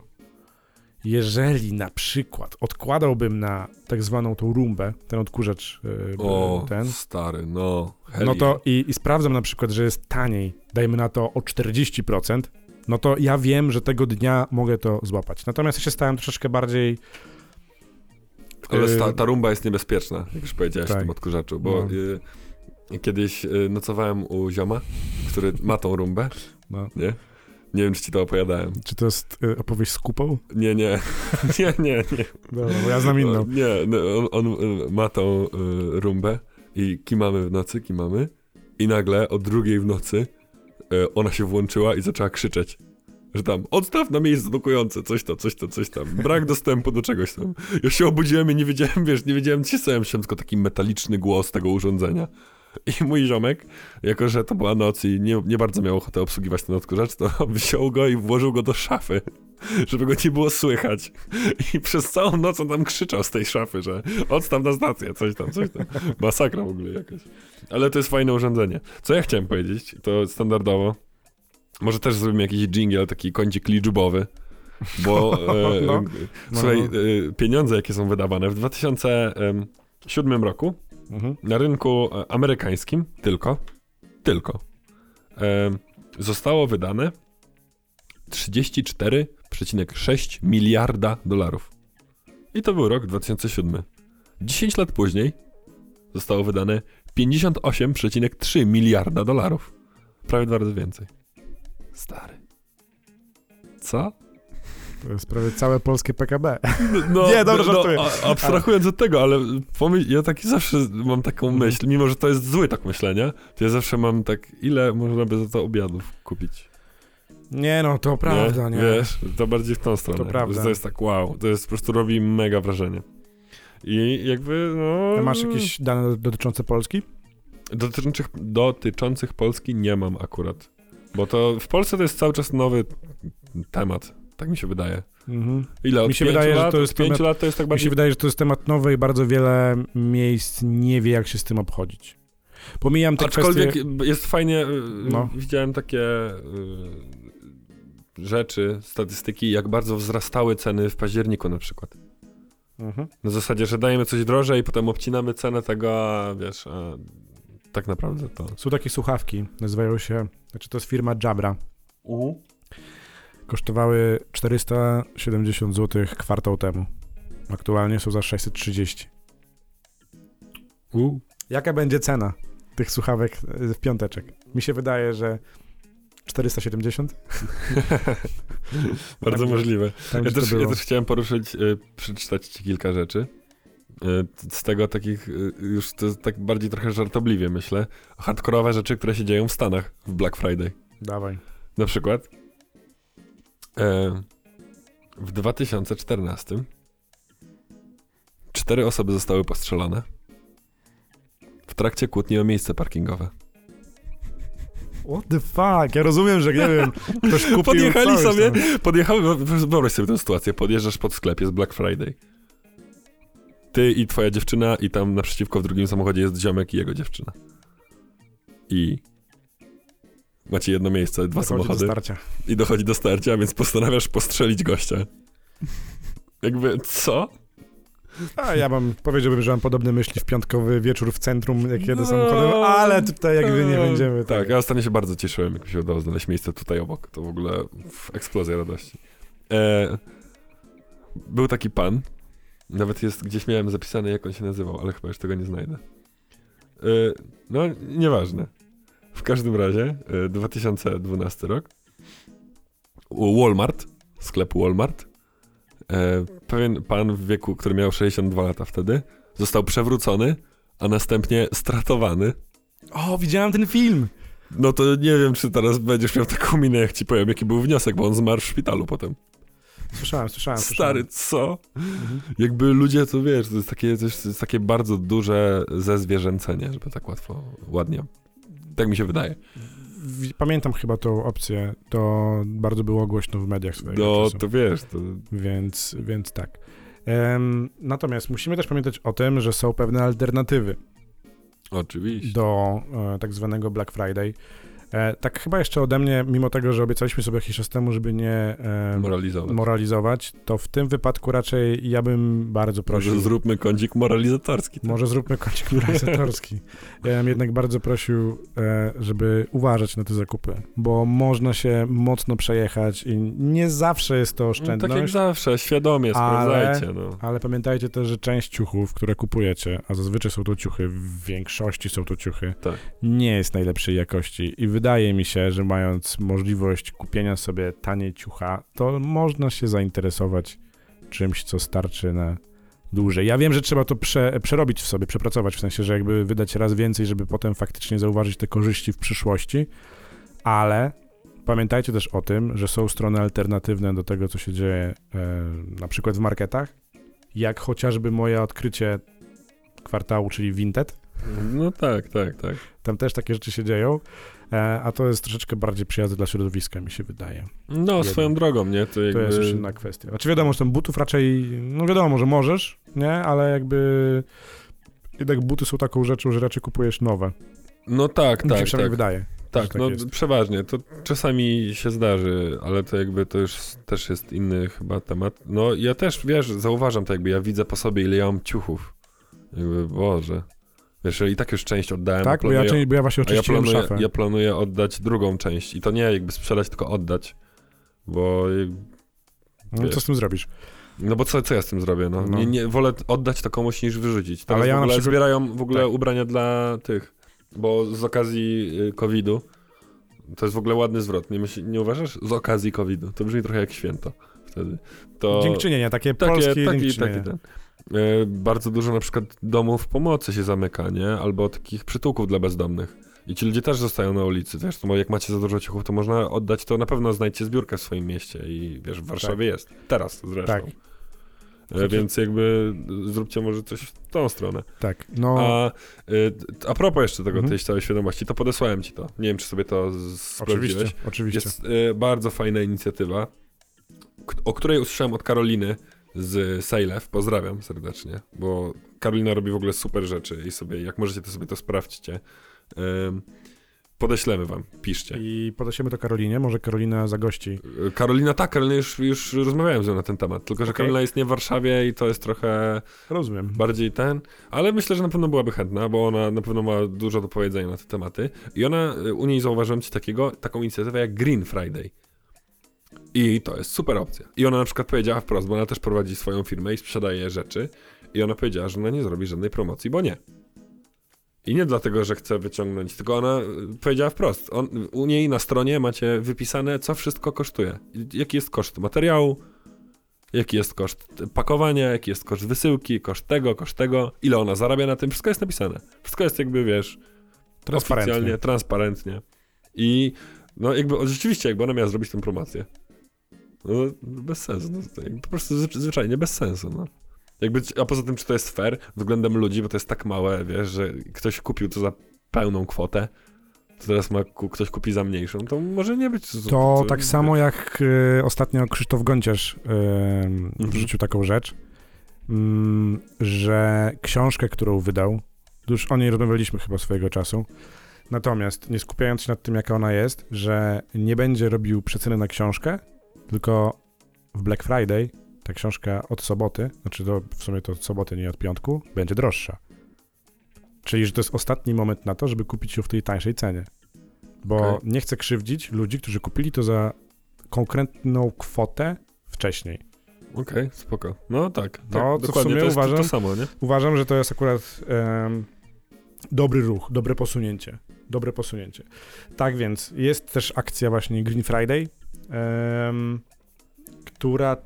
Jeżeli na przykład odkładałbym na tak zwaną tą rumbę, ten odkurzacz yy, O, ten, stary, no. no to i, i sprawdzam na przykład, że jest taniej, dajmy na to o 40%, no to ja wiem, że tego dnia mogę to złapać. Natomiast ja się stałem troszeczkę bardziej Ale y- ta, ta rumba jest niebezpieczna, jak już powiedziałeś Tak. w tym odkurzaczu, bo No. y, kiedyś y, nocowałem u zioma, który ma tą rumbę, no, nie? Nie wiem, czy ci to opowiadałem. Czy to jest y, opowieść z kupą? Nie, nie, <laughs> nie, nie, nie. Dobra, bo ja znam inną. Nie, no, on, on y, ma tą y, rumbę i kimamy w nocy, kimamy i nagle o drugiej w nocy y, ona się włączyła i zaczęła krzyczeć. Że tam, odstaw na miejsce blokujące, coś to, coś to, coś tam. Brak dostępu do czegoś tam. Ja się obudziłem i nie wiedziałem, wiesz, nie wiedziałem, co się się tylko taki metaliczny głos tego urządzenia. I mój ziomek, jako że to była noc i nie, nie bardzo miał ochotę obsługiwać ten odkurzacz, to <laughs> wziął go i włożył go do szafy, żeby go nie było słychać. I przez całą noc on tam krzyczał z tej szafy, że odstaw na stację, coś tam, coś tam. Masakra w ogóle jakaś. Ale to jest fajne urządzenie. Co ja chciałem powiedzieć, to standardowo, może też zrobimy jakiś jingle, taki kącik liczbowy, bo <laughs> e, No. słuchaj, No. e, pieniądze jakie są wydawane w 2007 roku Mhm. na rynku e, amerykańskim tylko, tylko e, zostało wydane 34,6 miliarda dolarów. I to był rok 2007. 10 lat później zostało wydane 58,3 miliarda dolarów. Prawie dwa razy więcej. Stary. Co? To jest prawie całe polskie PKB. No, <laughs> Nie, dobra, żartuję. a- abstrahując od tego, ale pomyśl, ja taki zawsze mam taką Mhm. myśl, mimo że to jest zły tak myślenia, to ja zawsze mam tak, ile można by za to obiadów kupić. Nie no, to prawda, nie. Wiesz, to bardziej w tą stronę. To prawda. To jest tak wow, to jest po prostu robi mega wrażenie. I jakby, no... A masz jakieś dane dotyczące Polski? Dotyczących, dotyczących Polski nie mam akurat. Bo to w Polsce to jest cały czas nowy temat. Tak mi się wydaje. Mhm. Ile? Od Mi się pięciu wydaje, że lat? to jest temat- lat to jest tak Mi się bardziej... wydaje, że to jest temat nowy i bardzo wiele miejsc nie wie, jak się z tym obchodzić. Pomijam te Aczkolwiek kwestie... jest fajnie, y, No. widziałem takie y, rzeczy, statystyki, jak bardzo wzrastały ceny w październiku na przykład. Mhm. Na zasadzie, że dajemy coś drożej, potem obcinamy cenę tego, wiesz, tak naprawdę to... Są takie słuchawki, nazywają się, znaczy to jest firma Jabra. Kosztowały 470 zł kwartał temu. Aktualnie są za 630. U. Jaka będzie cena tych słuchawek y, w piąteczek? Mi się wydaje, że 470? <laughs> Bardzo Tak, możliwe. Tam, Ja też, ja też chciałem poruszyć, y, przeczytać ci kilka rzeczy. Y, z tego takich, y, już to tak bardziej trochę żartobliwie myślę, hardkorowe rzeczy, które się dzieją w Stanach w Black Friday. Dawaj. Na przykład e, w 2014 cztery osoby zostały postrzelone w trakcie kłótni o miejsce parkingowe. What the fuck? Ja rozumiem, że nie wiem, ktoś <laughs> kupił Podjechali sobie, podjechały, wyobraź sobie tę sytuację, podjeżdżasz pod sklep, jest Black Friday. Ty i twoja dziewczyna i tam naprzeciwko w drugim samochodzie jest ziomek i jego dziewczyna. I macie jedno miejsce, dwa Dochodzi do samochody. starcia. i dochodzi do starcia, więc postanawiasz postrzelić gościa. Jakby, co? A ja mam, powiedziałbym, że mam podobne myśli w piątkowy wieczór w centrum, jak jedę No. samochodem, ale tutaj jakby nie No, będziemy. Tak, ja ostatnio się bardzo cieszyłem, jak mi się udało znaleźć miejsce tutaj obok. To w ogóle eksplozja radości. E, był taki pan, nawet jest, gdzieś miałem zapisane, jak on się nazywał, ale chyba już tego nie znajdę. E, no, nieważne. W każdym razie, e, 2012 rok, u Walmart, sklep Walmart, e, pewien pan w wieku, który miał 62 lata wtedy, został przewrócony, a następnie stratowany O, widziałem ten film! no to nie wiem, czy teraz będziesz miał taką minę, jak ci powiem, jaki był wniosek, bo on zmarł w szpitalu potem. Słyszałem, słyszałem. Stary, co? Mhm. Jakby ludzie, to wiesz, to jest takie, to jest takie bardzo duże zezwierzęcenie, żeby tak łatwo, ładnie. Tak mi się wydaje. Pamiętam chyba tą opcję, to bardzo było głośno w mediach swojego No, czasu. to wiesz, to... Więc, więc tak. Em, natomiast musimy też pamiętać o tym, że są pewne alternatywy Oczywiście. do e, tak zwanego Black Friday. E, tak chyba jeszcze ode mnie, mimo tego, że obiecaliśmy sobie jakiś czas temu, żeby nie e, Moralizować. moralizować, to w tym wypadku raczej ja bym bardzo prosił. Może zróbmy kącik moralizatorski. tak? Może zróbmy kącik moralizatorski. Ja bym jednak bardzo prosił, e, żeby uważać na te zakupy, bo można się mocno przejechać i nie zawsze jest to No, tak jak oszczędność. zawsze, świadomie Ale- sprawdzajcie, no. Ale pamiętajcie też, że część ciuchów, które kupujecie, a zazwyczaj są to ciuchy, w większości są to ciuchy, Tak. nie jest najlepszej jakości. I wydaje mi się, że mając możliwość kupienia sobie taniej ciucha, to można się zainteresować czymś, co starczy na dłużej. Ja wiem, że trzeba to prze, przerobić w sobie, przepracować, w sensie, że jakby wydać raz więcej, żeby potem faktycznie zauważyć te korzyści w przyszłości, ale pamiętajcie też o tym, że są strony alternatywne do tego, co się dzieje e, na przykład w marketach, jak chociażby moje odkrycie kwartału, czyli Vinted. No tak, tak, tak. Tam też takie rzeczy się dzieją, e, a to jest troszeczkę bardziej przyjazne dla środowiska, mi się wydaje. No, swoją drogą, nie? To To jakby... jest już inna kwestia. Znaczy wiadomo, że tam butów raczej, no wiadomo, że możesz, nie? Ale jakby jednak buty są taką rzeczą, że raczej kupujesz nowe. No tak, Mi się tak, przynajmniej tak. wydaje. Tak, tak no jest. przeważnie. To czasami się zdarzy, ale to jakby to już też jest inny chyba temat. No ja też, wiesz, zauważam to jakby, ja widzę po sobie, ile ja mam ciuchów. Jakby, Boże. Wiesz, i tak już część oddałem, Tak, a bo ja, planuję, bo ja właśnie a ja oczyściłem planuję, szafę. ja planuję oddać drugą część. I to nie jakby sprzedać, tylko oddać. Bo... no, co z tym zrobisz? No bo co, co ja z tym zrobię? No, No. Nie, nie, wolę oddać to komuś niż wyrzucić. Teraz Ale ja w ogóle przykład- zbierają w ogóle Tak. ubrania dla tych, bo z okazji y, COVID-u, to jest w ogóle ładny zwrot, nie, myśl, nie uważasz? Z okazji COVID-u, to brzmi trochę jak święto wtedy. To Dziękczynienie, takie, takie, polskie taki, dziękczynienie. taki ten. Y, bardzo dużo na przykład domów pomocy się zamyka, nie? Albo takich przytułków dla bezdomnych. I ci ludzie też zostają na ulicy, wiesz, to jak macie za dużo ciuchów, to można oddać, to na pewno znajdźcie zbiórkę w swoim mieście i wiesz, w Warszawie jest. Teraz zresztą. Tak. E, Więc jakby zróbcie może coś w tą stronę. Tak, no, A, y, a propos jeszcze tego, Mhm. tej całej świadomości, to podesłałem ci to. Nie wiem, czy sobie to sprawdziłeś. oczywiście, oczywiście. Jest y, bardzo fajna inicjatywa, o której usłyszałem od Karoliny z Sejlew. Pozdrawiam serdecznie, bo Karolina robi w ogóle super rzeczy i sobie, jak możecie, to sobie to sprawdźcie. Podeślemy wam, piszcie. I podasiemy to Karolinie, może Karolina zagości. Y, Karolina, tak, Karolina już, już rozmawiałem z nią na ten temat, tylko że Okej. Karolina jest nie w Warszawie i to jest trochę Rozumiem. bardziej ten, ale myślę, że na pewno byłaby chętna, bo ona na pewno ma dużo do powiedzenia na te tematy. I ona, y, u niej zauważyłem coś takiego, taką inicjatywę jak Green Friday. I to jest super opcja. I ona na przykład powiedziała wprost, bo ona też prowadzi swoją firmę i sprzedaje rzeczy. I ona powiedziała, że ona nie zrobi żadnej promocji, bo nie. I nie dlatego, że chce wyciągnąć, tylko ona y, powiedziała wprost. On, u niej na stronie macie wypisane, co wszystko kosztuje. Jaki jest koszt materiału, jaki jest koszt pakowania, jaki jest koszt wysyłki, koszt tego, koszt tego, ile ona zarabia na tym, wszystko jest napisane. Wszystko jest jakby, wiesz, Transparentnie. oficjalnie, transparentnie. I no jakby rzeczywiście, jakby ona miała zrobić tę promocję. No bez sensu, no, to po prostu zwy- zwyczajnie bez sensu, no. Jakby, a poza tym, czy to jest fair względem ludzi, bo to jest tak małe, wiesz, że ktoś kupił to za pełną kwotę, to teraz ma, ku- ktoś kupi za mniejszą, to może nie być... To tak samo jak e, ostatnio Krzysztof Gonciarz e, Mhm. wrzucił taką rzecz, mm, że książkę, którą wydał, już o niej rozmawialiśmy chyba swojego czasu, natomiast nie skupiając się nad tym, jaka ona jest, że nie będzie robił przeceny na książkę, tylko w Black Friday ta książka od soboty, znaczy to w sumie to od soboty, nie od piątku, będzie droższa. Czyli, że to jest ostatni moment na to, żeby kupić ją w tej tańszej cenie. Bo Okej. nie chcę krzywdzić ludzi, którzy kupili to za konkretną kwotę wcześniej. Okej, spoko. No tak, tak No, to w sumie to uważam- to samo, nie? Uważam, że to jest akurat em, dobry ruch, dobre posunięcie. Dobre posunięcie. Tak więc jest też akcja właśnie Green Friday, która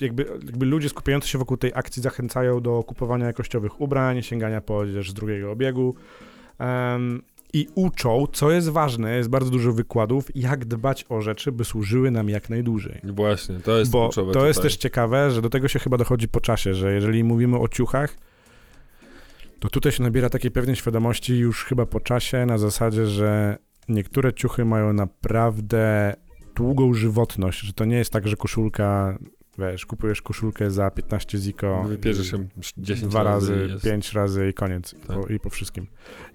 jakby, jakby ludzie skupiający się wokół tej akcji zachęcają do kupowania jakościowych ubrań, sięgania po odzież z drugiego obiegu em, i uczą, co jest ważne, jest bardzo dużo wykładów, jak dbać o rzeczy, by służyły nam jak najdłużej. Właśnie, to jest Bo to jest tutaj. też ciekawe, że do tego się chyba dochodzi po czasie, że jeżeli mówimy o ciuchach, to tutaj się nabiera takiej pewnej świadomości już chyba po czasie, na zasadzie, że niektóre ciuchy mają naprawdę długą żywotność, że to nie jest tak, że koszulka, wiesz, kupujesz koszulkę za 15 ziko, Wypierzesz się 10 dwa razy, razy, i jest... pięć razy i koniec. I, Tak. po, I po wszystkim.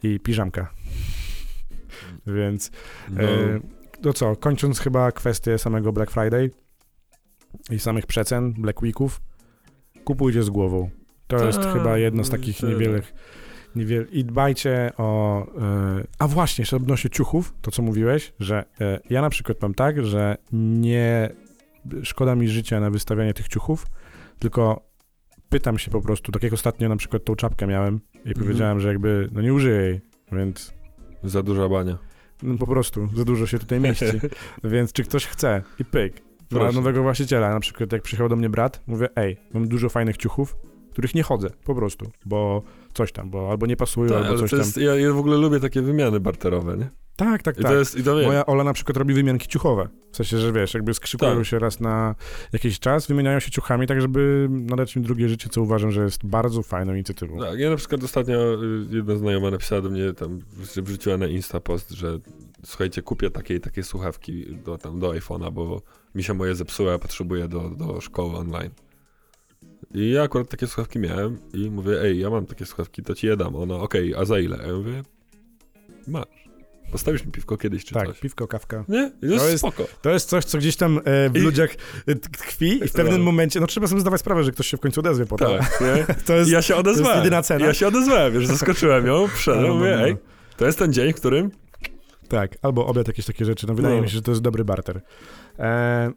I piżamka. <laughs> Więc No, E, To co, kończąc chyba kwestię samego Black Friday i samych przecen, Black Weeków, kupujcie z głową. To Tak, jest chyba jedno z no takich niewielych, niewiel... I dbajcie o... e, A właśnie, jeszcze odnośnie ciuchów, to co mówiłeś, że e, ja na przykład mam tak, że nie szkoda mi życia na wystawianie tych ciuchów, tylko pytam się po prostu, tak jak ostatnio na przykład tą czapkę miałem i Mhm. powiedziałem, że jakby, no nie użyję jej, więc Za duża bania. no po prostu, za dużo się tutaj mieści. <laughs> Więc czy ktoś chce i pyk, Proszę. nowego właściciela, na przykład jak przyjechał do mnie brat, mówię, ej, mam dużo fajnych ciuchów, których nie chodzę, po prostu, bo coś tam, bo albo nie pasują, Tak, albo coś to tam. jest, ja, ja w ogóle lubię takie wymiany barterowe, nie? Tak, tak, I tak. to jest, i to. Moja Ola na przykład robi wymianki ciuchowe. W sensie, że wiesz, jakby skrzykują Tak. się raz na jakiś czas, wymieniają się ciuchami, tak żeby nadać im drugie życie, co uważam, że jest bardzo fajną inicjatywą. Tak, ja na przykład ostatnio y, jedna znajoma napisała do mnie tam, że wrzuciła na Insta post, że słuchajcie, kupię takie i takie słuchawki do, tam, do iPhone'a, bo mi się moje zepsuły, a potrzebuję do, do szkoły online. I ja akurat takie słuchawki miałem i mówię, ej, ja mam takie słuchawki, to ci je dam. Ona, okej, a za ile? Ja mówię, masz. Postawisz mi piwko kiedyś czy tak, coś. piwko, kawka. Nie? To, jest jest- spoko. To jest coś, co gdzieś tam e, w I- ludziach e, tkwi i w pewnym No. momencie, no trzeba sobie zdawać sprawę, że ktoś się w końcu odezwie potem. Tak, nie? <laughs> To jest, ja się odezwałem. jedyna cena. Ja się odezwałem, wiesz, zaskoczyłem ją, przyszedłem, <laughs> No, no, mówię, no. ej, to jest ten dzień, w którym Tak, albo obiad, jakieś takie rzeczy. No wydaje No. mi się, że to jest dobry barter. E,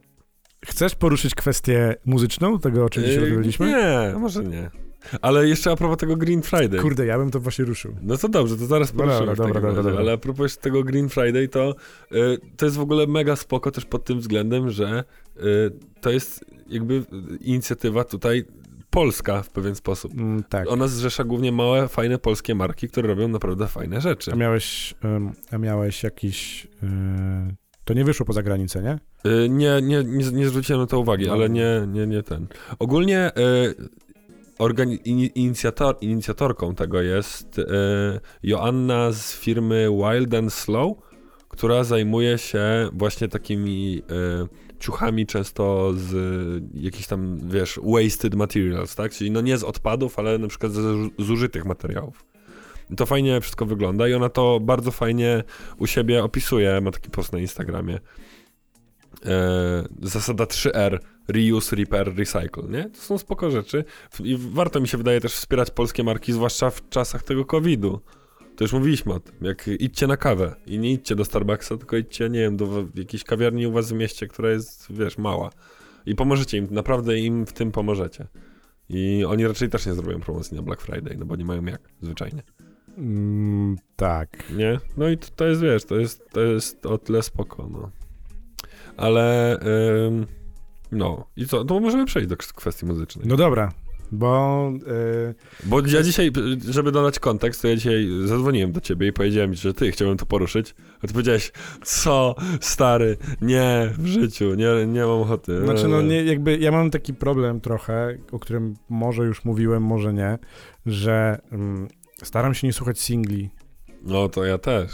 chcesz poruszyć kwestię muzyczną, tego o czym dzisiaj Yy, rozmawialiśmy? Nie, może nie. Ale jeszcze a propos tego Green Friday. Kurde, ja bym to właśnie ruszył. No to dobrze, to zaraz No poruszymy dobra, dobra, dobra, dobra. Ale a propos tego Green Friday, to y, to jest w ogóle mega spoko też pod tym względem, że y, to jest jakby inicjatywa tutaj polska w pewien sposób. Mm, tak. Ona zrzesza głównie małe, fajne polskie marki, które robią naprawdę fajne rzeczy. A miałeś, em, a miałeś jakiś... e, to nie wyszło poza granicę, nie? Y, Nie, nie, nie, nie zwróciłem na to uwagi, ale nie, nie, nie ten. Ogólnie ini- inicjator, inicjatorką tego jest y, Joanna z firmy Wild and Slow, która zajmuje się właśnie takimi ciuchami często z jakichś tam, wiesz, wasted materials, tak? Czyli no nie z odpadów, ale na przykład z zużytych materiałów. To fajnie wszystko wygląda i ona to bardzo fajnie u siebie opisuje, ma taki post na Instagramie e, zasada 3R, reuse, repair, recycle, nie? To są spoko rzeczy i warto mi się wydaje też wspierać polskie marki, zwłaszcza w czasach tego COVID-u. To już mówiliśmy o tym, jak idźcie na kawę i nie idźcie do Starbucksa, tylko idźcie, nie wiem, do jakiejś kawiarni u was w mieście, która jest, wiesz, mała. I pomożecie im, naprawdę im w tym pomożecie. I oni raczej też nie zrobią promocji na Black Friday, no bo nie mają jak, zwyczajnie. Mm, tak. Nie? No i to, jest, wiesz, to jest, to jest o tyle spoko, no. Ale, ym, no. I co? To możemy przejść do kwestii muzycznej. No dobra, bo... e, Bo ja dzisiaj, żeby dodać kontekst, to ja dzisiaj zadzwoniłem do ciebie i powiedziałem ci, że ty, chciałbym to poruszyć. A ty powiedziałeś, co, stary, nie, w życiu, nie, nie mam ochoty. Znaczy, no nie, jakby ja mam taki problem trochę, o którym może już mówiłem, może nie, że mm, staram się nie słuchać singli. No to ja też.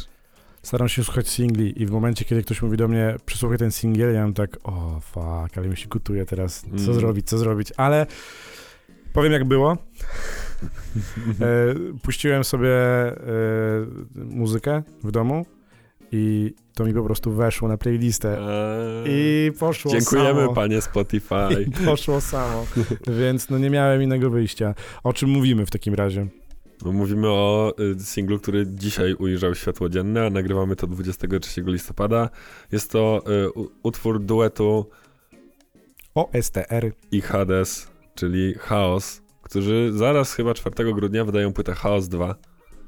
Staram się słuchać singli i w momencie, kiedy ktoś mówi do mnie, przesłuchaj ten singiel, ja mam tak, o fuck, ale mi się gotuje teraz, co Mm. zrobić, co zrobić, ale powiem jak było. <laughs> E, puściłem sobie e, muzykę w domu i to mi po prostu weszło na playlistę. Eee, I poszło Dziękujemy, samo. panie Spotify. <laughs> I poszło samo. <laughs> Więc no nie miałem innego wyjścia. O czym mówimy w takim razie? No, mówimy o y, singlu, który dzisiaj ujrzał światło dzienne, a nagrywamy to 23 listopada. Jest to y, utwór duetu OSTR. i Hades, czyli Chaos, którzy zaraz chyba 4 grudnia wydają płytę Chaos 2.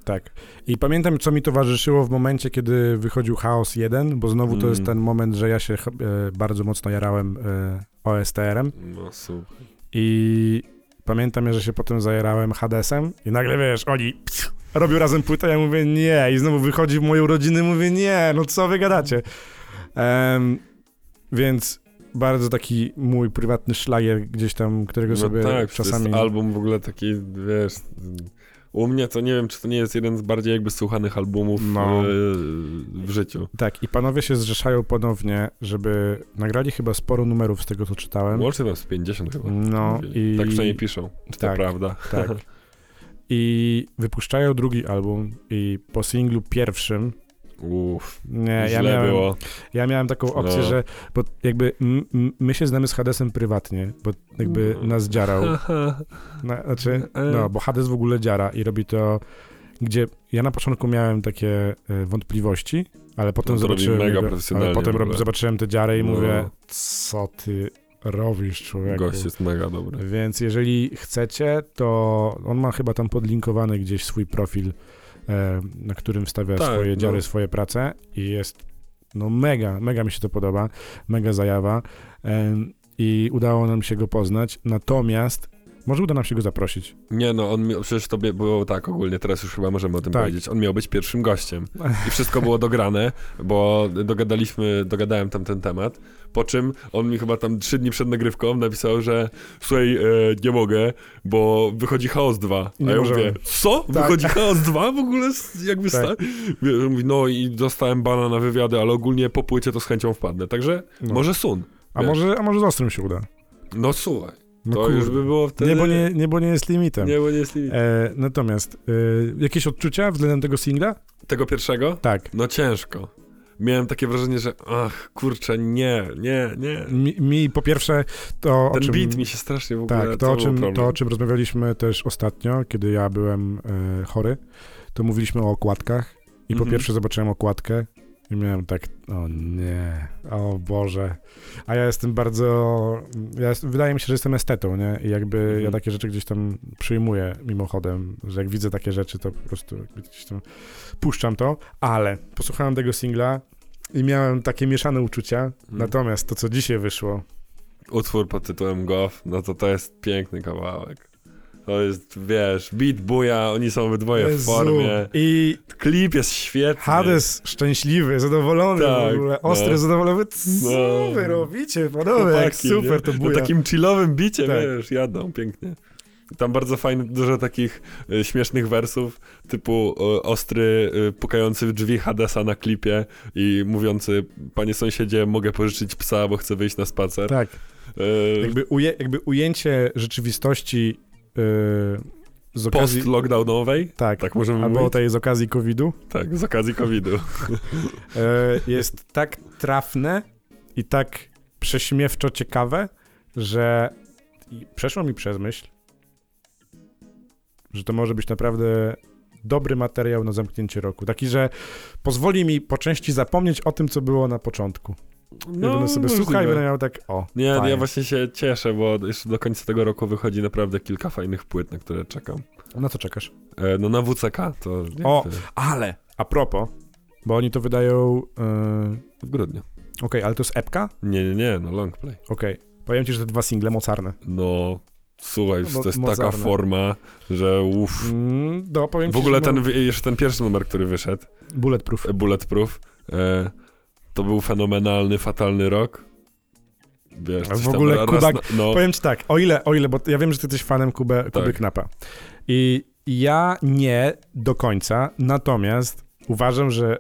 Tak. I pamiętam, co mi towarzyszyło w momencie, kiedy wychodził Chaos 1, bo znowu to Mm. jest ten moment, że ja się e, bardzo mocno jarałem e, OSTR-em No super. i pamiętam, że się potem zajarałem Hadesem i nagle, wiesz, oni robią razem płytę, ja mówię nie i znowu wychodzi w moją rodzinę, mówię nie, no co wy gadacie. Em, więc bardzo taki mój prywatny szlagier gdzieś tam, którego No sobie tak, czasami... to jest album w ogóle taki, wiesz... U mnie to nie wiem, czy to nie jest jeden z bardziej jakby słuchanych albumów No. y, w życiu. Tak, i panowie się zrzeszają ponownie, żeby nagrali chyba sporo numerów z tego, co czytałem. Łącznie tam z 50 chyba. No i... Tak przynajmniej piszą. Czy to Tak. prawda? Tak. <laughs> I wypuszczają drugi album i po singlu pierwszym Uff, nie, ja źle miałem, było. ja miałem taką opcję, No. że bo jakby m, m, my się znamy z Hadesem prywatnie, bo jakby No. nas dziarał. <laughs> Na, znaczy, no, bo Hades w ogóle dziara i robi to, gdzie ja na początku miałem takie e, wątpliwości, ale potem No to robi zobaczyłem, mega jego- profesjonalnie ale potem rob, zobaczyłem te dziary i No. mówię, co ty robisz, człowieku? Gość jest mega dobry. Więc jeżeli chcecie, to on ma chyba tam podlinkowany gdzieś swój profil, na którym wstawia Tak, swoje dziary, no. swoje prace i jest no mega, mega mi się to podoba, mega zajawa i udało nam się go poznać, natomiast może uda nam się go zaprosić. Nie no, on przecież to było tak ogólnie, teraz już chyba możemy o tym Tak. powiedzieć. On miał być pierwszym gościem. I wszystko było dograne, bo dogadaliśmy, dogadałem tam ten temat. Po czym on mi chyba tam trzy dni przed nagrywką napisał, że słuchaj, e, nie mogę, bo wychodzi Chaos 2. A Nie ja możemy. mówię, co? Tak. Wychodzi Chaos 2 w ogóle? Jakby Tak. sta- Mówi, no i dostałem bana na wywiady, ale ogólnie po płycie to z chęcią wpadnę. Także No. może Sun. A wiesz. może, a może z Ostrym się uda? No słuchaj, No to już kurde. by było wtedy... Niebo nie, niebo nie jest limitem. Nie, bo nie jest limit. E, natomiast e, jakieś odczucia względem tego singla? Tego pierwszego? Tak. No ciężko. Miałem takie wrażenie, że ach, kurczę, nie, nie, nie. Mi, mi po pierwsze to o Ten czym... beat mi się strasznie w ogóle... Tak, to o, był czym, to o czym rozmawialiśmy też ostatnio, kiedy ja byłem e, chory, to mówiliśmy o okładkach i po Mhm. pierwsze zobaczyłem okładkę i miałem tak, o nie, o Boże. A ja jestem bardzo, ja jest, wydaje mi się, że jestem estetą, nie? I jakby Mhm. ja takie rzeczy gdzieś tam przyjmuję mimochodem, że jak widzę takie rzeczy, to po prostu gdzieś tam puszczam to, ale posłuchałem tego singla i miałem takie mieszane uczucia, Mhm. natomiast to, co dzisiaj wyszło, Utwór pod tytułem Goth, no to to jest piękny kawałek. To jest, wiesz, beat buja, oni są obydwoje w Jezu. formie. I Klip jest świetny. Hades szczęśliwy, zadowolony Tak, w ogóle, ostry, no. zadowolony. Co No. wy robicie, panowie, jak super nie? to buja. takim chillowym bicie, Tak. wiesz, jadą pięknie. Tam bardzo fajne, dużo takich y, śmiesznych wersów, typu y, ostry, y, pukający w drzwi Hadesa na klipie i mówiący, panie sąsiedzie, mogę pożyczyć psa, bo chcę wyjść na spacer. Tak, Y, jakby, uje, jakby ujęcie rzeczywistości z okazji... Post-lockdownowej, tak, tak możemy albo mówić? tej z okazji COVID-u, Tak, z okazji COVID-u. yy, <laughs> jest tak trafne i tak prześmiewczo ciekawe, że przeszło mi przez myśl, że to może być naprawdę dobry materiał na zamknięcie roku. Taki, że pozwoli mi po części zapomnieć o tym, co było na początku. No, będę sobie możliwe. słuchał i będę miał tak, o, Nie, no fajnie. ja właśnie się cieszę, bo jeszcze do końca tego roku wychodzi naprawdę kilka fajnych płyt, na które czekam. Na co czekasz? E, no na WCK to... nie O! wiem, Ale, a propos, bo oni to wydają, yy, W grudniu. okej, ale to jest epka? Nie, nie, nie, no long play. Okej, powiem ci, że te dwa single mocarne. No, słuchaj, No, to jest mozarne. taka forma, że uff. Mm, no, powiem W ci, ogóle że ten, no, jeszcze ten pierwszy numer, który wyszedł, Bulletproof. e, Bulletproof, e, to był fenomenalny, fatalny rok. Wiesz, w tam ogóle raz Kubak- na, no, Powiem ci tak, o ile, o ile, bo ja wiem, że ty jesteś fanem Kuby, Kuby Tak. Knapa. I ja nie do końca, natomiast uważam, że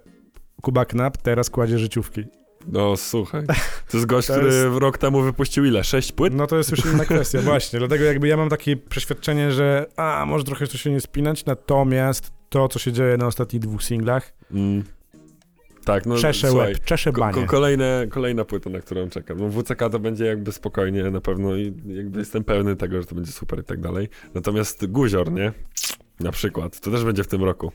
Kuba Knap teraz kładzie życiówki. no słuchaj, <laughs> to jest gość, To który jest- rok temu wypuścił ile? Sześć płyt? No to jest już inna kwestia, <laughs> właśnie. Dlatego jakby ja mam takie przeświadczenie, że a, może trochę to się nie spinać, natomiast to, co się dzieje na ostatnich dwóch singlach, Mm. Tak, no Czesze słuchaj, łeb, czesze banie. ko- kolejne, kolejna płyta, na którą czekam. No WCK to będzie jakby spokojnie na pewno i jakby jestem pewny tego, że to będzie super i tak dalej. Natomiast Guzior, nie? Na przykład. To też będzie w tym roku.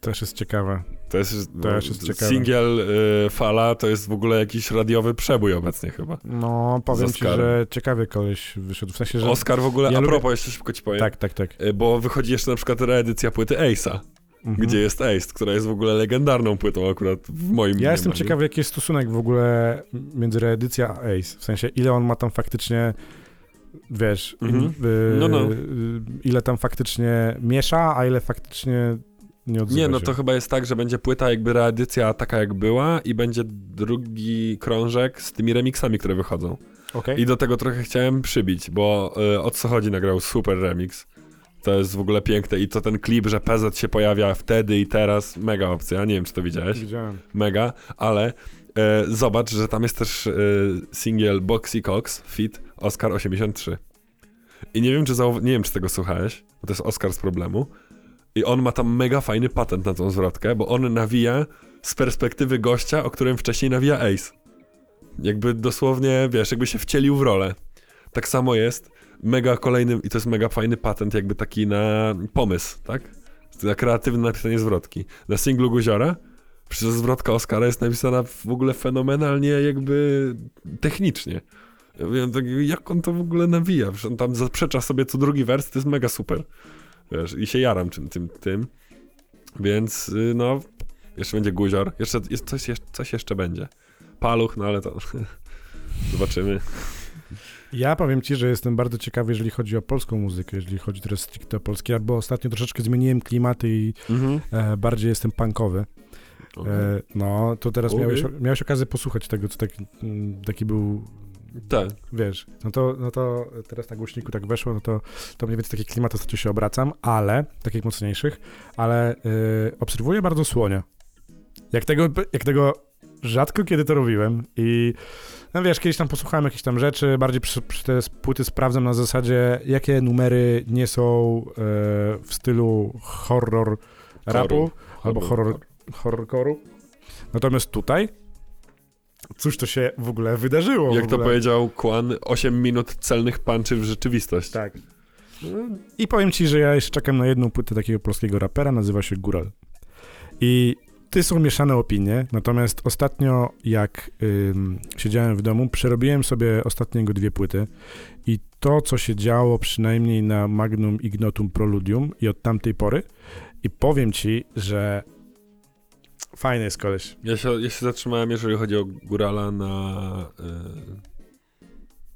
Też jest ciekawe. To jest, no, Też jest ciekawe. singiel y, Fala to jest w ogóle jakiś radiowy przebój obecnie chyba. No, powiem ci, że ciekawy koleś wyszedł. W sensie, że... Oscar w ogóle, ja a lubię- propos, jeszcze szybko ci powiem. Tak, tak, tak. Y, Bo wychodzi jeszcze na przykład reedycja płyty Ace'a, Mhm. gdzie jest Ace, która jest w ogóle legendarną płytą akurat w moim Ja jestem mniemaniu. ciekawy, jaki jest stosunek w ogóle między reedycja a Ace. W sensie, ile on ma tam faktycznie, wiesz, Mhm. No, no. ile tam faktycznie miesza, a ile faktycznie nie odzywa Nie, no się. to chyba jest tak, że będzie płyta jakby reedycja taka jak była i będzie drugi krążek z tymi remixami, które wychodzą. Okej. I do tego trochę chciałem przybić, bo y, o co chodzi nagrał super remix. To jest w ogóle piękne i to ten klip, że PZ się pojawia wtedy i teraz, mega opcja, nie wiem czy to widziałeś, Widziałem. mega, ale e, zobacz, że tam jest też e, singiel Boxy Cox fit Oscar 83. I nie wiem, czy nie wiem, czy tego słuchałeś, bo to jest Oscar z problemu. I on ma tam mega fajny patent na tą zwrotkę, bo on nawija z perspektywy gościa, o którym wcześniej nawija Ace. Jakby dosłownie, wiesz, jakby się wcielił w rolę. Tak samo jest mega kolejny, i to jest mega fajny patent, jakby taki na pomysł, tak? Na kreatywne napisanie zwrotki. Na singlu Guziora Przecież zwrotka Oscara jest napisana w ogóle fenomenalnie jakby technicznie. Ja wiem, tak, jak on to w ogóle nawija? Przecież on tam zaprzecza sobie co drugi wers, to jest mega super. Wiesz, i się jaram czym, tym, tym. Więc y, no, jeszcze będzie guzior. Jeszcze, jest coś, coś jeszcze będzie. Paluch, no ale to <laughs> zobaczymy. Ja powiem ci, że jestem bardzo ciekawy, jeżeli chodzi o polską muzykę, jeżeli chodzi teraz stricte o polskie, bo ostatnio troszeczkę zmieniłem klimaty i Mhm. e, bardziej jestem punkowy. E, no, to teraz Okej. miałeś, miałeś okazję posłuchać tego, co tak, mm, taki był Tak. wiesz, no to, no to teraz na głośniku tak weszło, no to, to mniej więcej takie klimaty ostatnio się obracam, ale, takich mocniejszych, ale y, obserwuję bardzo słonia. Jak tego, jak tego rzadko kiedy to robiłem i no wiesz, kiedyś tam posłuchałem jakichś tam rzeczy, bardziej przy, przy te płyty sprawdzam na zasadzie, jakie numery nie są e, w stylu horror rapu albo horror, horrorcore'u. Natomiast tutaj cóż to się w ogóle wydarzyło. Jak w to ogóle. powiedział Kwan, 8 minut celnych punczy w rzeczywistość. Tak. I powiem ci, że ja jeszcze czekam na jedną płytę takiego polskiego rapera, nazywa się Góral. I ty są mieszane opinie, natomiast ostatnio jak ym, siedziałem w domu, przerobiłem sobie ostatnio jego dwie płyty i to, co się działo przynajmniej na Magnum Ignotum Proludium i od tamtej pory i powiem ci, że fajny jest koleś. Ja się, ja się zatrzymałem, jeżeli chodzi o Górala na y,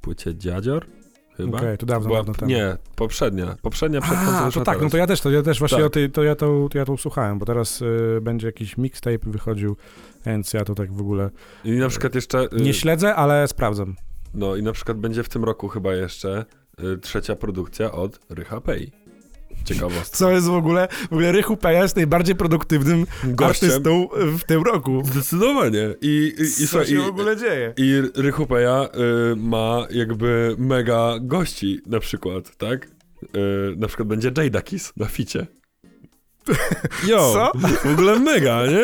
płycie Dziadzior, chyba. Okej, to dawno, Była- dawno temu. Nie, poprzednia. Poprzednia przed A, to tak, no to ja też, to ja też właśnie Tak. o tej, to ja to, to ja to słuchałem, bo teraz y, będzie jakiś mixtape wychodził, więc ja to tak w ogóle I na przykład jeszcze... y, nie śledzę, ale sprawdzam. No i na przykład będzie w tym roku chyba jeszcze y, trzecia produkcja od Rycha Pei. Ciekawostka. Co jest w ogóle, w ogóle Rychu Peja jest najbardziej produktywnym Gościem. artystą w tym roku. Zdecydowanie. I, i, i, Co słuchaj, się i, w ogóle dzieje? i Rychu Peja y, ma jakby mega gości na przykład, tak? Y, na przykład będzie Jadakis na ficie. Jo, Co? w ogóle mega, nie?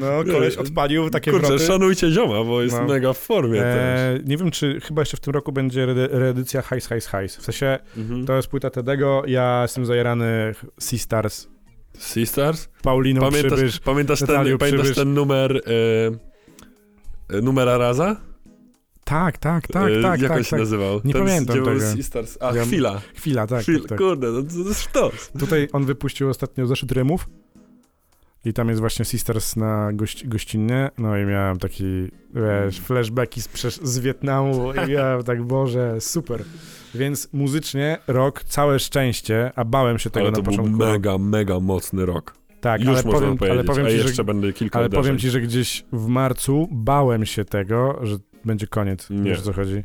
No, koleś odpalił takie Kurczę, wroty. szanujcie zioma, bo jest No. mega w formie też. E, nie wiem, czy chyba jeszcze w tym roku będzie re- reedycja Highs, Highs, Highs. W sensie, Mhm. to jest płyta Tedego, ja jestem zajarany Sea Stars, Sisters? Pauliną Pamiętasz, Przybysz. pamiętasz, ten, pamiętasz ten numer y, y, numera raza? Tak, tak, tak, Y, tak, Jak tak, on się tak. nazywał? Nie ten pamiętam z, tego. Sisters. A, Ja- chwila. Chwila, tak, Chwil, tak, tak. Kurde, no to jest sztos. Tutaj on wypuścił ostatnio zeszyt rymów i tam jest właśnie Sisters na gość, gościnnie, no i miałem taki, wiesz, flashbacki z, z Wietnamu i <laughs> miałem tak, Boże, super. Więc muzycznie rok, całe szczęście, a bałem się tego Ale na to był początku. mega, mega mocny rok. tak, Już ale powiem, ale powiem ci, jeszcze że, będę kilka ale powiem ci, że gdzieś w marcu bałem się tego, że będzie koniec, Nie. wiesz o co chodzi.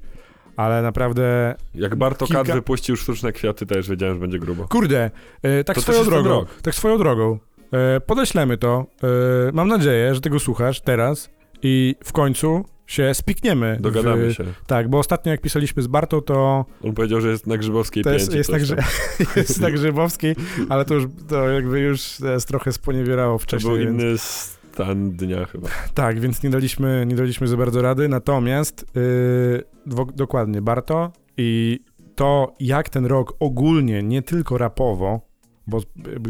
Ale naprawdę, Jak Barto kilka- wypuścił sztuczne kwiaty, to już wiedziałem, że będzie grubo. Kurde, e, tak To też swoją drogą, tak swoją drogą, e, podeślemy to. E, mam nadzieję, że tego słuchasz teraz i w końcu się spikniemy. Dogadamy w, się. Tak, bo ostatnio jak pisaliśmy z Bartą, to, On powiedział, że jest na Grzybowskiej to jest, 5. jest, że, <laughs> jest na Grzybowskiej, ale to już to jakby już jest trochę sponiewierało To wcześniej. był więc- inny stan dnia chyba. Tak, więc nie daliśmy, nie daliśmy za bardzo rady, natomiast yy, dokładnie, Barto i to, jak ten rok ogólnie, nie tylko rapowo, bo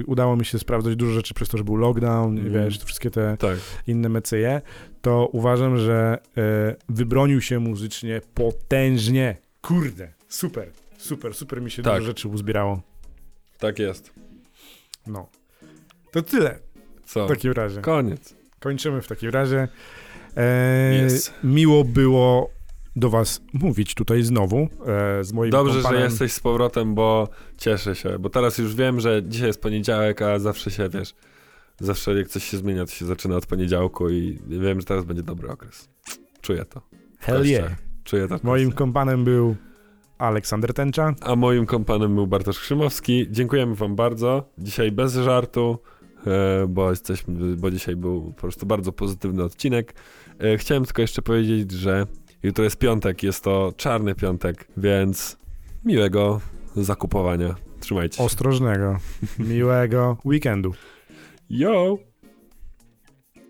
udało mi się sprawdzać dużo rzeczy przez to, że był lockdown, Mhm. wiesz, wszystkie te Tak. inne mecyje, to uważam, że e, wybronił się muzycznie potężnie. Kurde, super, super, super mi się Tak. dużo rzeczy uzbierało. Tak jest. No. To tyle Co? w takim razie. Koniec. Kończymy w takim razie. E, Yes. Miło było do was mówić tutaj znowu e, z moim Dobrze, że kompanem. jesteś z powrotem, bo cieszę się, bo teraz już wiem, że dzisiaj jest poniedziałek, a zawsze się, wiesz, zawsze jak coś się zmienia, to się zaczyna od poniedziałku i wiem, że teraz będzie dobry okres. Czuję to. Hell yeah. Czuję to. Moim kompanem był Aleksander Tęcza. A moim kompanem był Bartosz Krzymowski. Dziękujemy wam bardzo. Dzisiaj bez żartu, bo jesteśmy, bo dzisiaj był po prostu bardzo pozytywny odcinek. E, Chciałem tylko jeszcze powiedzieć, że jutro jest piątek, jest to czarny piątek, więc miłego zakupowania. Trzymajcie się. Ostrożnego, miłego weekendu. Yo!